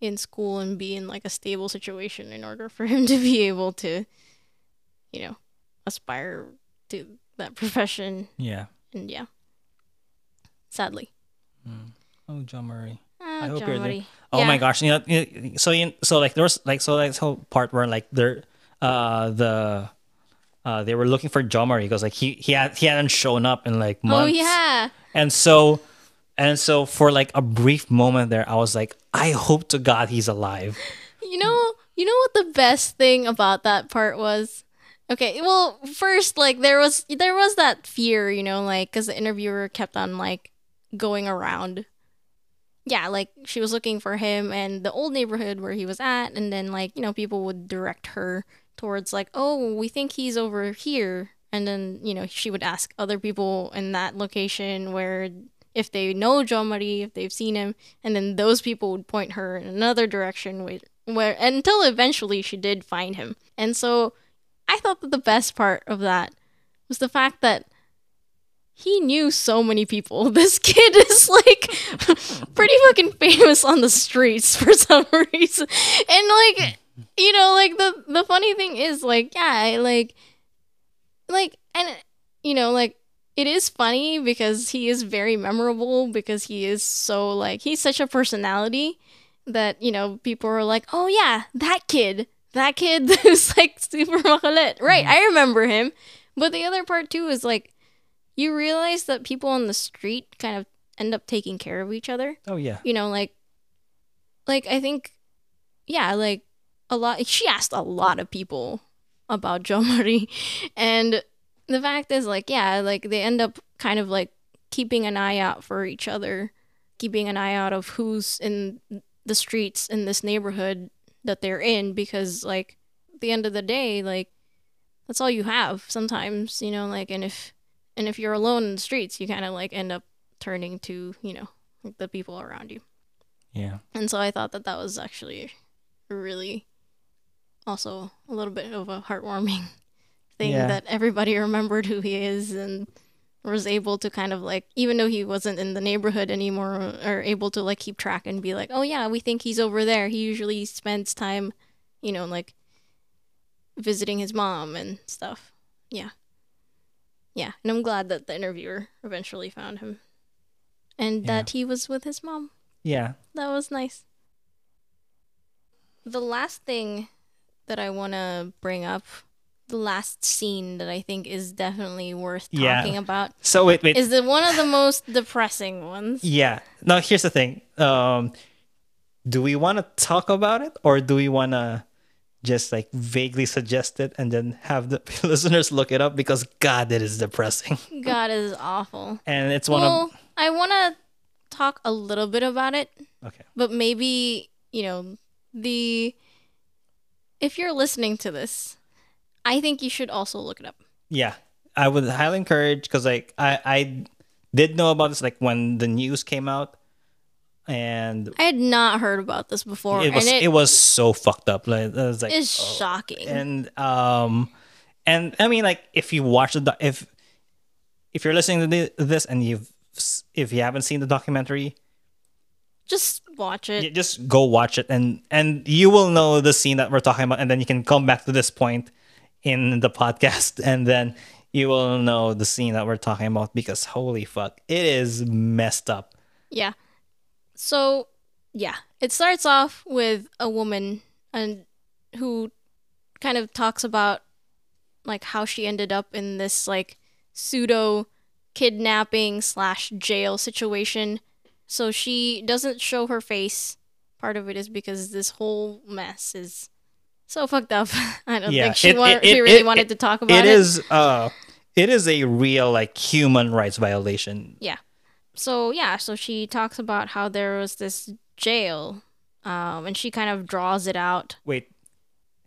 in school and be in like a stable situation in order for him to be able to, you know, aspire to that profession. Yeah. And yeah, sadly. Mm. Oh, Jomari. Ah, I hope John you're there. Oh Yeah. my gosh! You know, so you, so like there was like so like this whole part where like there, uh, the, uh, they were looking for Jomari because like he he had he hadn't shown up in like months. Oh yeah. And so, and so for like a brief moment there, I was like, I hope to God he's alive. You know, you know what the best thing about that part was? Okay, well, first like there was there was that fear, you know, like cuz the interviewer kept on like going around. Yeah, like she was looking for him and the old neighborhood where he was at and then like, you know, people would direct her towards like, "Oh, we think he's over here." And then, you know, she would ask other people in that location where if they know Jomari, if they've seen him, and then those people would point her in another direction where, where until eventually she did find him. And so I thought that the best part of that was the fact that he knew so many people. This kid is like pretty fucking famous on the streets for some reason. And like you know, like the the funny thing is like yeah, like like and you know, like it is funny because he is very memorable because he is so like he's such a personality that you know people are like oh yeah that kid that kid who's like super makulit right mm-hmm. i remember him. But the other part too is like you realize that people on the street kind of end up taking care of each other. Oh yeah. you know like like i think yeah like a lot she asked a lot of people about Jomari and the fact is like yeah like they end up kind of like keeping an eye out for each other keeping an eye out of who's in the streets in this neighborhood that they're in because like at the end of the day like that's all you have sometimes you know like and if and if you're alone in the streets you kind of like end up turning to you know like the people around you Yeah. and so i thought that that was actually really also a little bit of a heartwarming thing Yeah. that everybody remembered who he is and was able to kind of like even though he wasn't in the neighborhood anymore or able to like keep track and be like oh yeah we think he's over there he usually spends time you know like visiting his mom and stuff yeah yeah and i'm glad that the interviewer eventually found him and Yeah. that he was with his mom Yeah. that was nice. The last thing that I want to bring up, the last scene that I think is definitely worth Yeah. talking about, So wait, wait. is the one of the most depressing ones. yeah. Now here's the thing. Um, do we want to talk about it, or do we want to just like vaguely suggest it and then have the listeners look it up? Because God, it is depressing, God it is awful. and it's one Well, I want to talk a little bit about it, okay. but maybe, you know, the if you're listening to this, I think you should also look it up. Yeah, I would highly encourage because like I I did know about this like when the news came out, and I had not heard about this before, it was and it, it was so fucked up. Like it was like is oh. shocking. and um and I mean like if you watch the if if you're listening to this and you've if you haven't seen the documentary, Just watch it. you just go watch it and and you will know the scene that we're talking about and then you can come back to this point in the podcast and then you will know the scene that we're talking about because holy fuck it is messed up Yeah. So, yeah, it starts off with a woman and who kind of talks about like how she ended up in this like pseudo kidnapping slash jail situation. So she doesn't show her face. Part of it is because this whole mess is so fucked up. I don't Yeah, think she it- wa- it- she really it- wanted to talk about it it. is uh it is a real like human rights violation Yeah. so yeah, so she talks about how there was this jail, um, and she kind of draws it out. wait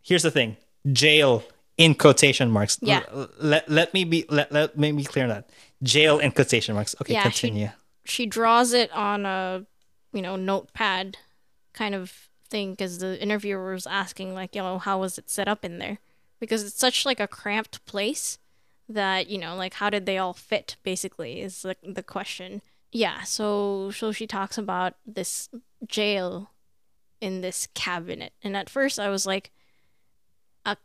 here's the thing jail in quotation marks Yeah. L- let, let me be let, let me be clear on that jail in quotation marks okay Yeah, she- continue She draws it on a, you know, notepad, kind of thing, because the interviewer was asking like, you know, how was it set up in there? Because it's such like a cramped place that you know, like, how did they all fit? Basically, is like the question. Yeah, so so she talks about this jail in this cabinet, and at first I was like, a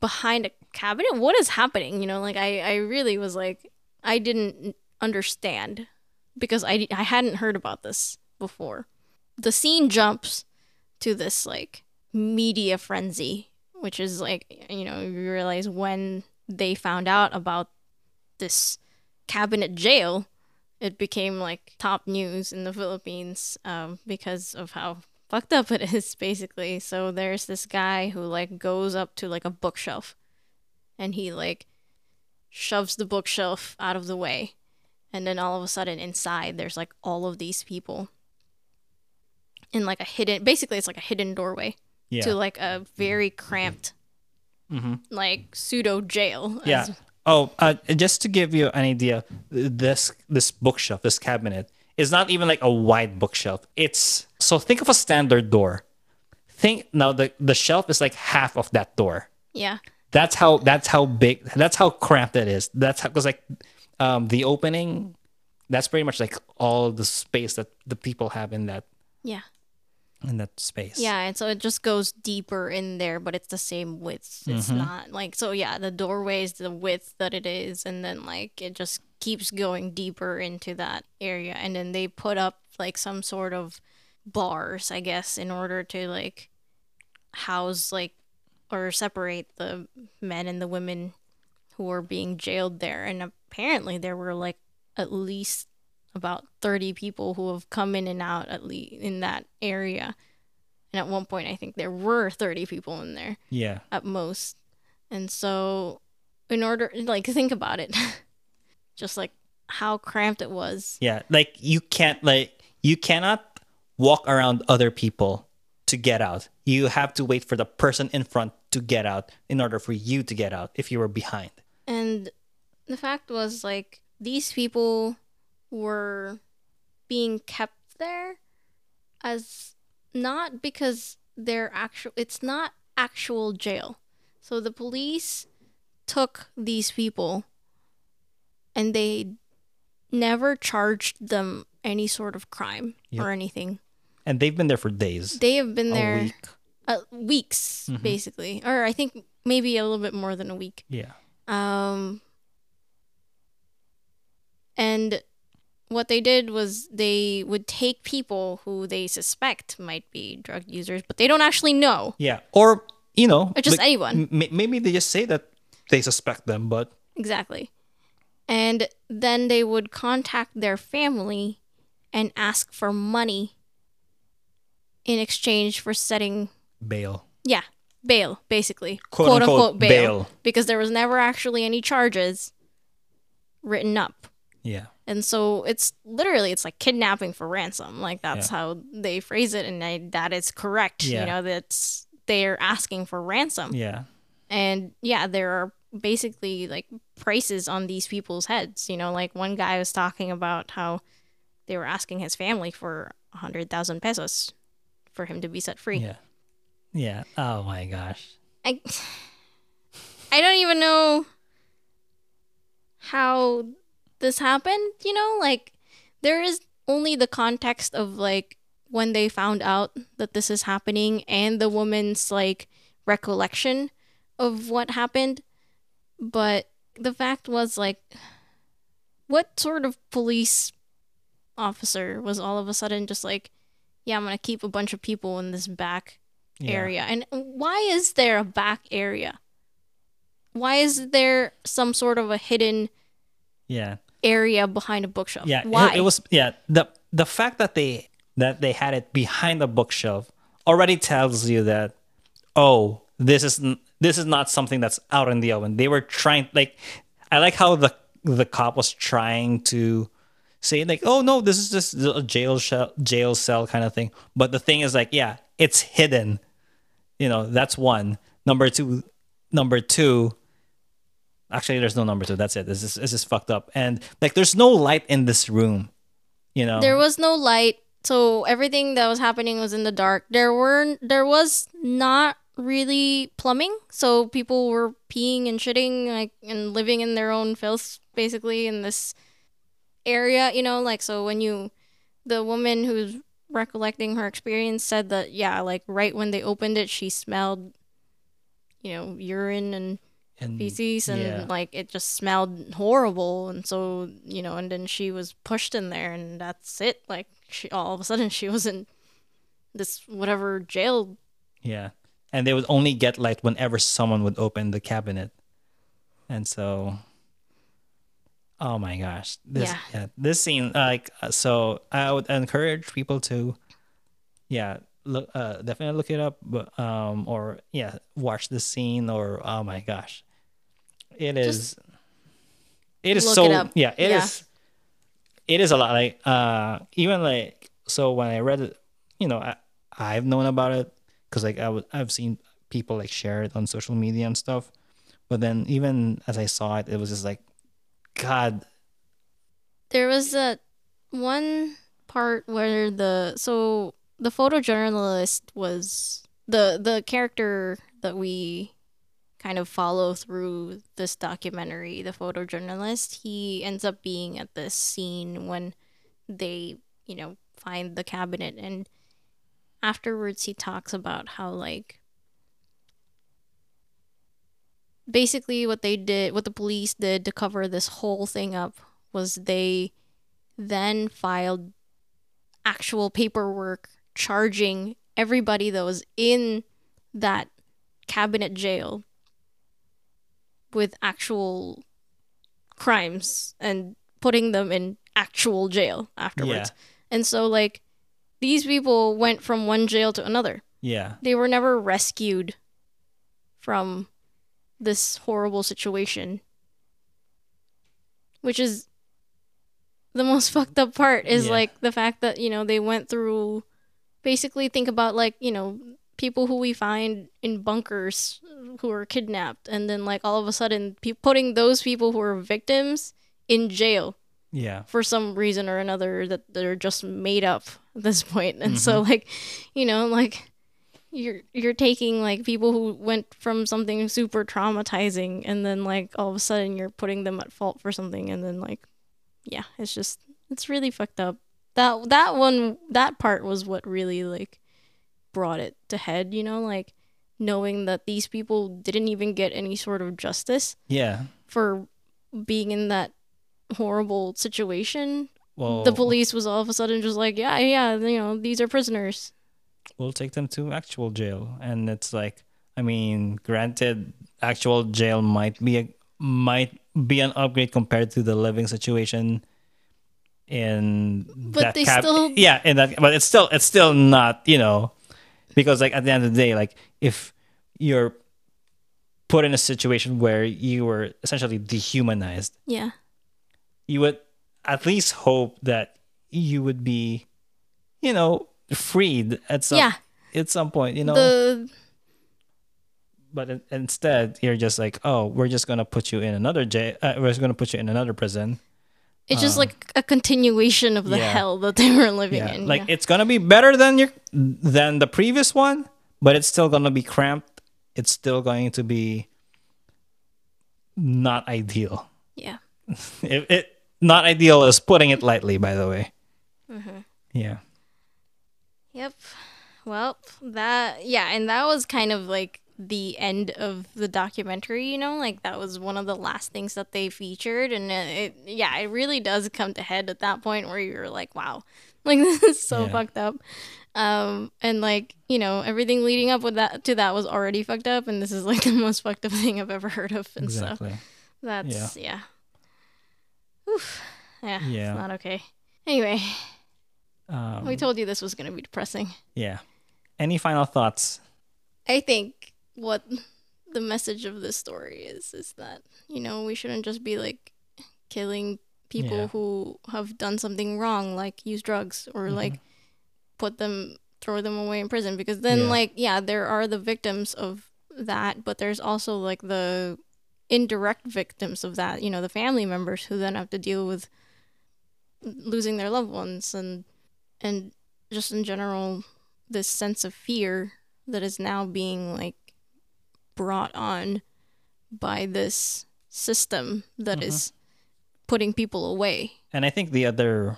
behind a cabinet, what is happening? You know, like I I really was like, I didn't understand because I I hadn't heard about this before. The scene jumps to this like media frenzy, which is like you know you realize when they found out about this cabinet jail, it became like top news in the Philippines um, because of how fucked up it is basically. So there's this guy who like goes up to like a bookshelf, and he like shoves the bookshelf out of the way and then all of a sudden inside there's like all of these people in like a hidden basically it's like a hidden doorway yeah. to like a very cramped hmm like pseudo jail. As- yeah oh uh, just to give you an idea this this bookshelf this cabinet is not even like a wide bookshelf. It's so think of a standard door. Think now the the shelf is like half of that door. Yeah. That's how that's how big that's how cramped it is. That's how because like um the opening that's pretty much like all the space that the people have in that yeah in that space yeah and so it just goes deeper in there but it's the same width it's Mhm. not like so yeah the doorway is the width that it is and then like it just keeps going deeper into that area and then they put up like some sort of bars i guess in order to like house like or separate the men and the women who were being jailed there and apparently there were like at least about 30 people who have come in and out at least in that area. And at one point i think there were 30 people in there yeah. at most. And so in order like think about it. Just like how cramped it was. Yeah like you can't like you cannot walk around other people to get out. You have to wait for the person in front to get out in order for you to get out if you were behind. And the fact was, like, these people were being kept there as not because they're actual, it's not actual jail. So the police took these people and they never charged them any sort of crime Yep. or anything. and they've been there for days They have been a there week uh, weeks, Mhm. basically. Or I think maybe a little bit more than a week. yeah Um, and what they did was they would take people who they suspect might be drug users, but they don't actually know. yeah or you know Or just like, anyone. m- maybe they just say that they suspect them but Exactly. And then they would contact their family and ask for money in exchange for setting, bail yeah, bail, basically. Quote, unquote, bail. Because there was never actually any charges written up. Yeah And so it's literally it's like kidnapping for ransom. Like that's Yeah. how they phrase it, and I, that is correct. Yeah. You know that's they're asking for ransom, yeah and yeah, there are basically like prices on these people's heads. You know, like one guy was talking about how they were asking his family for a hundred thousand pesos for him to be set free. yeah yeah oh my gosh I I don't even know how this happened, you know? Like there is only the context of like when they found out that this is happening and the woman's like recollection of what happened. But the fact was like what sort of police officer was all of a sudden just like, yeah, I'm going to keep a bunch of people in this back Yeah. area. And why is there a back area? Why is there some sort of a hidden Yeah. Area behind a bookshelf? Yeah. it- Why? It, was yeah, the the fact that they that they had it behind the bookshelf already tells you that oh, this is this is not something that's out in the open. They were trying like I like how the the cop was trying to say like, "Oh no, this is just a jail shell, jail cell kind of thing." But the thing is like, yeah, it's hidden. You know, that's one. Number two, number two. Actually, there's no number two. That's it. This is this is fucked up. And like, there's no light in this room. You know, there was no light, so everything that was happening was in the dark. There were there was not really plumbing, so people were peeing and shitting like and living in their own filth basically in this area, you know, like so when you the woman who's recollecting her experience said that yeah, like right when they opened it she smelled you know, urine and and feces and yeah. like it just smelled horrible and so you know and then she was pushed in there and that's it like she all of a sudden she was in this whatever jail Yeah. And they would only get light whenever someone would open the cabinet. And so Oh my gosh. This Yeah. yeah, this scene like uh, so I would encourage people to yeah, look uh definitely look it up but um or yeah, watch the scene or oh my gosh. It is it is so it yeah, it is. Yeah. it is a lot like uh even like so when I read it, you know, I I've known about it because like I w- I've seen people like share it on social media and stuff. But then even as I saw it, it was just like, God, there was a one part where the so the photojournalist was the the character that we kind of follow through this documentary the photojournalist he ends up being at this scene when they you know find the cabinet and afterwards he talks about how like basically what they did what the police did to cover this whole thing up was they then filed actual paperwork charging everybody that was in that cabinet jail with actual crimes and putting them in actual jail afterwards. And so like these people went from one jail to another. yeah, They were never rescued from this horrible situation. Which is the most fucked up part is Yeah. like the fact that, you know, they went through basically think about like, you know, people who we find in bunkers who are kidnapped and then like all of a sudden pe- putting those people who are victims in jail yeah, for some reason or another that they're just made up at this point. And so mm-hmm. like, you know, like you're you're taking like people who went from something super traumatizing and then like all of a sudden you're putting them at fault for something and then like yeah, it's just it's really fucked up. That that one that part was what really like brought it to head, you know, like knowing that these people didn't even get any sort of justice yeah. for being in that horrible situation Well, the police was all of a sudden just like, yeah, yeah, you know, these are prisoners. we'll take them to actual jail, and it's like, I mean, granted, actual jail might be a might be an upgrade compared to the living situation in But that they still- yeah in that but it's still it's still not you know because like at the end of the day like if you're put in a situation where you were essentially dehumanized Yeah. you would at least hope that you would be you know freed at some yeah. at some point you know The but in- instead you're just like oh we're just gonna put you in another jail uh, we're just gonna put you in another prison it's just Uh, like a continuation of the yeah. hell that they were living yeah in. like yeah. it's gonna be better than your than the previous one but it's still gonna be cramped it's still going to be not ideal yeah. it, it not ideal is putting it lightly by the way Mm-hmm. yeah Yep. Well, that yeah, and that was kind of like the end of the documentary, you know, like that was one of the last things that they featured and it, it yeah, it really does come to head at that point where you're like, wow, Like this is so Yeah. fucked up. Um, and like you know everything leading up with that to that was already fucked up, and this is like the most fucked up thing I've ever heard of. And so Exactly. that's yeah. Oof. Yeah. Yeah. It's not okay. Anyway, Um, we told you this was gonna be depressing. yeah. Any final thoughts? I think what the message of this story is is that you know we shouldn't just be like killing people Yeah. who have done something wrong, like use drugs or Mm-hmm. like put them throw them away in prison because then Yeah. like yeah there are the victims of that but there's also like the indirect victims of that you know the family members who then have to deal with losing their loved ones and and just in general this sense of fear that is now being like brought on by this system that is Mhm. putting people away And I think the other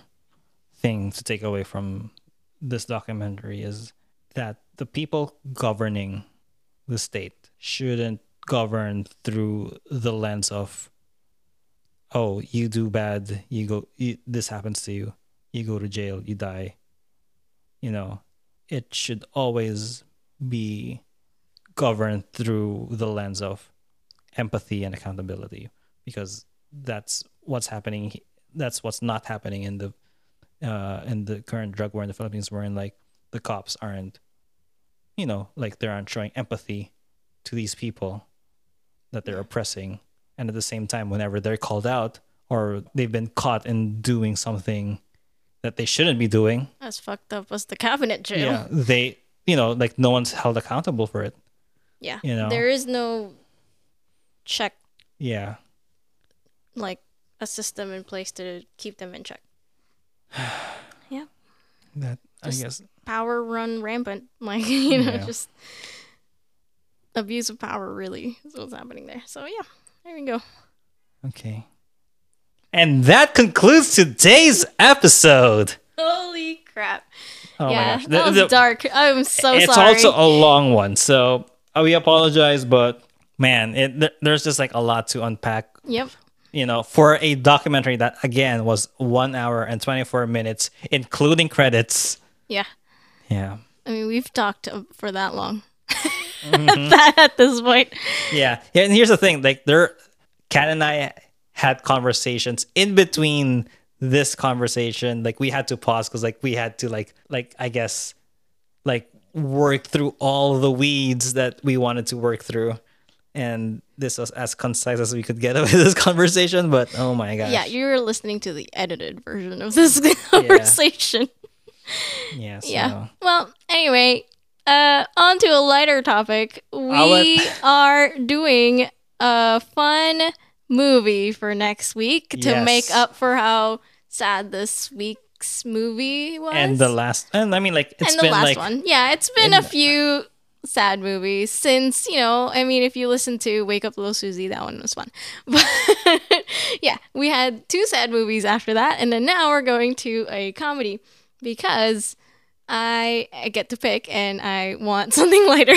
thing to take away from this documentary is that the people governing the state shouldn't govern through the lens of oh you do bad you go you, this happens to you you go to jail you die you know it should always be governed through the lens of empathy and accountability because that's what's happening that's what's not happening in the uh in the current drug war in the Philippines wherein like the cops aren't you know like they aren't showing empathy to these people that they're oppressing. And at the same time whenever they're called out or they've been caught in doing something that they shouldn't be doing as fucked up. As the cabinet jail? Yeah they you know like no one's held accountable for it Yeah. You know? There is no check yeah like a system in place to keep them in check. Yep. That i Just- guess Power run rampant. Like, you know, Yeah. just abuse of power really is what's happening there. So yeah, there we go. okay and that concludes today's episode Holy crap. oh yeah, my gosh that The- was the- dark. I'm so it's sorry. It's also a long one so we apologize but man it th- there's just like a lot to unpack Yep. you know for a documentary that again was one hour and 24 minutes including credits Yeah. yeah I mean, we've talked uh, for that long. Mm-hmm. that at this point. yeah yeah and here's the thing like there kat and i had conversations in between this conversation like we had to pause because like we had to like like i guess like work through all the weeds that we wanted to work through and this was as concise as we could get with this conversation but oh my gosh Yeah, you were listening to the edited version of this conversation. yeah so, Yeah. Well, anyway, uh, on to a lighter topic. We would- are doing a fun movie for next week to Yes. make up for how sad this movie was. and the last and i mean like it's and the last like one. Yeah, it's been a few sad movies since, you know, I mean, if you listen to Wake Up Little Susie, that one was fun. But yeah, we had two sad movies after that. And then now we're going to a comedy because I, I get to pick and I want something lighter.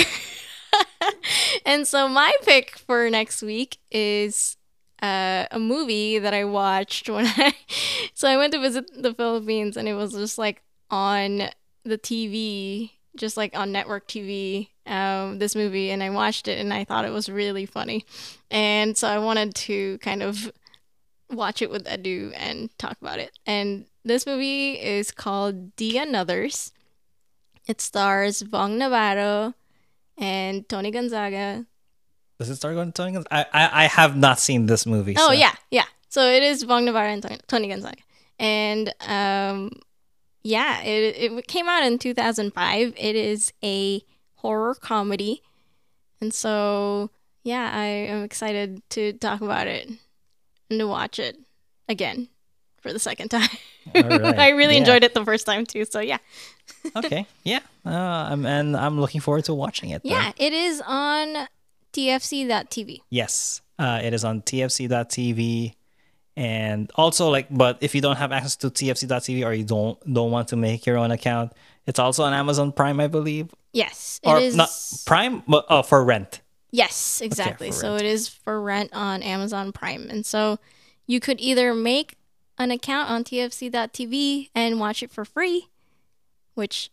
and so my pick for next week is uh, a movie that I watched when I. So I went to visit the Philippines and it was just like on the TV, just like on network TV, um, this movie, and I watched it and I thought it was really funny. And so I wanted to kind of watch it with Edu and talk about it. And this movie is called The Anothers. It stars Vhong Navarro and Toni Gonzaga. Does it start going to Toni? I, I i have not seen this movie Oh so- yeah, yeah. So it is Vhong Navarro and Toni, Gonzaga, and um, yeah, it it came out in two thousand five. It is a horror comedy, and so yeah, I am excited to talk about it and to watch it again for the second time. Right. I really Yeah. enjoyed it the first time too. So yeah, okay yeah uh, I'm, and i'm looking forward to watching it yeah, it is on TFC.tv. Yes, uh, it is on TFC.tv, and also like, but if you don't have access to TFC.tv or you don't don't want to make your own account, it's also on Amazon Prime, I believe, Yes, it or is not Prime, but oh, for rent. Yes, exactly. for so rent. it is for rent on Amazon Prime. And so you could either make an account on TFC.tv and watch it for free, which,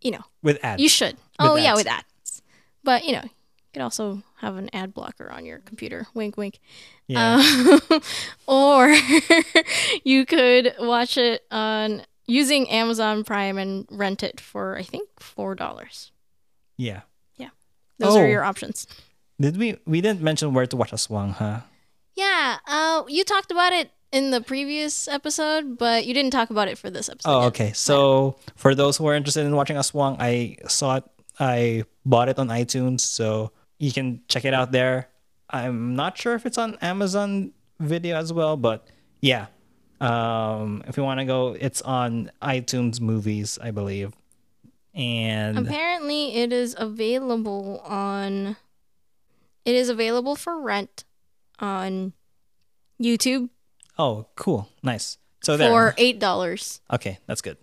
you know, with ads. you should. oh, yeah, with ads. But, you know, you could also have an ad blocker on your computer. Wink, wink. yeah. Um, or you could watch it on using Amazon Prime and rent it for, I think, $4. yeah. Yeah. Those Oh. are your options. Did we we didn't mention where to watch Aswang, huh? Yeah, uh, you talked about it in the previous episode, but you didn't talk about it for this episode. Oh, yet. okay. So for those who are interested in watching Aswang, I saw it. I bought it on iTunes, so you can check it out there. I'm not sure if it's on Amazon Video as well, but yeah. Um, if you want to go, it's on iTunes Movies, I believe. And Apparently, it is available on. It is available for rent on YouTube oh, cool, nice. So there. for eight dollars, okay, that's good.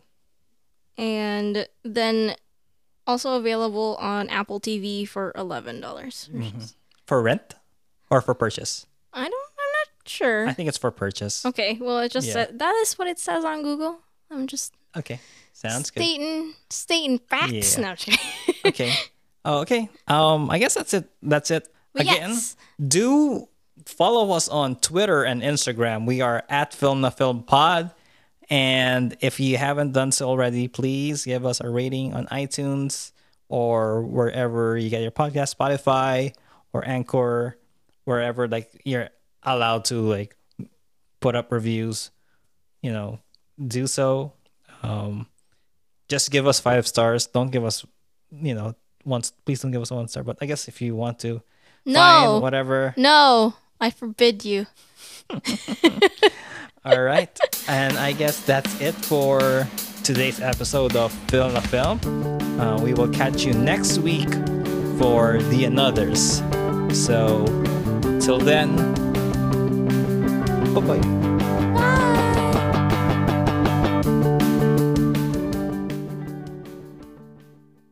and then also available on Apple TV for eleven dollars. Mhm. For rent or for purchase? I don't. I'm not sure. I think it's for purchase. okay, well, it just Yeah. said that is what it says on Google. I'm just Okay, sounds good. stating stating facts. Yeah. No, okay. Oh, okay. Um, I guess that's it. That's it. But Again, yes. do follow us on Twitter and Instagram. We are at Film the Film Pod. And if you haven't done so already, please give us a rating on iTunes or wherever you get your podcast, Spotify or Anchor, wherever like you're allowed to like put up reviews. You know, do so. Um, just give us five stars. Don't give us, you know, once. Please don't give us one star. But I guess if you want to, fine, No, whatever. no, I forbid you. All right. and I guess that's it for today's episode of Film the Film. Uh, we will catch you next week for The Anothers. So, till then, bye bye.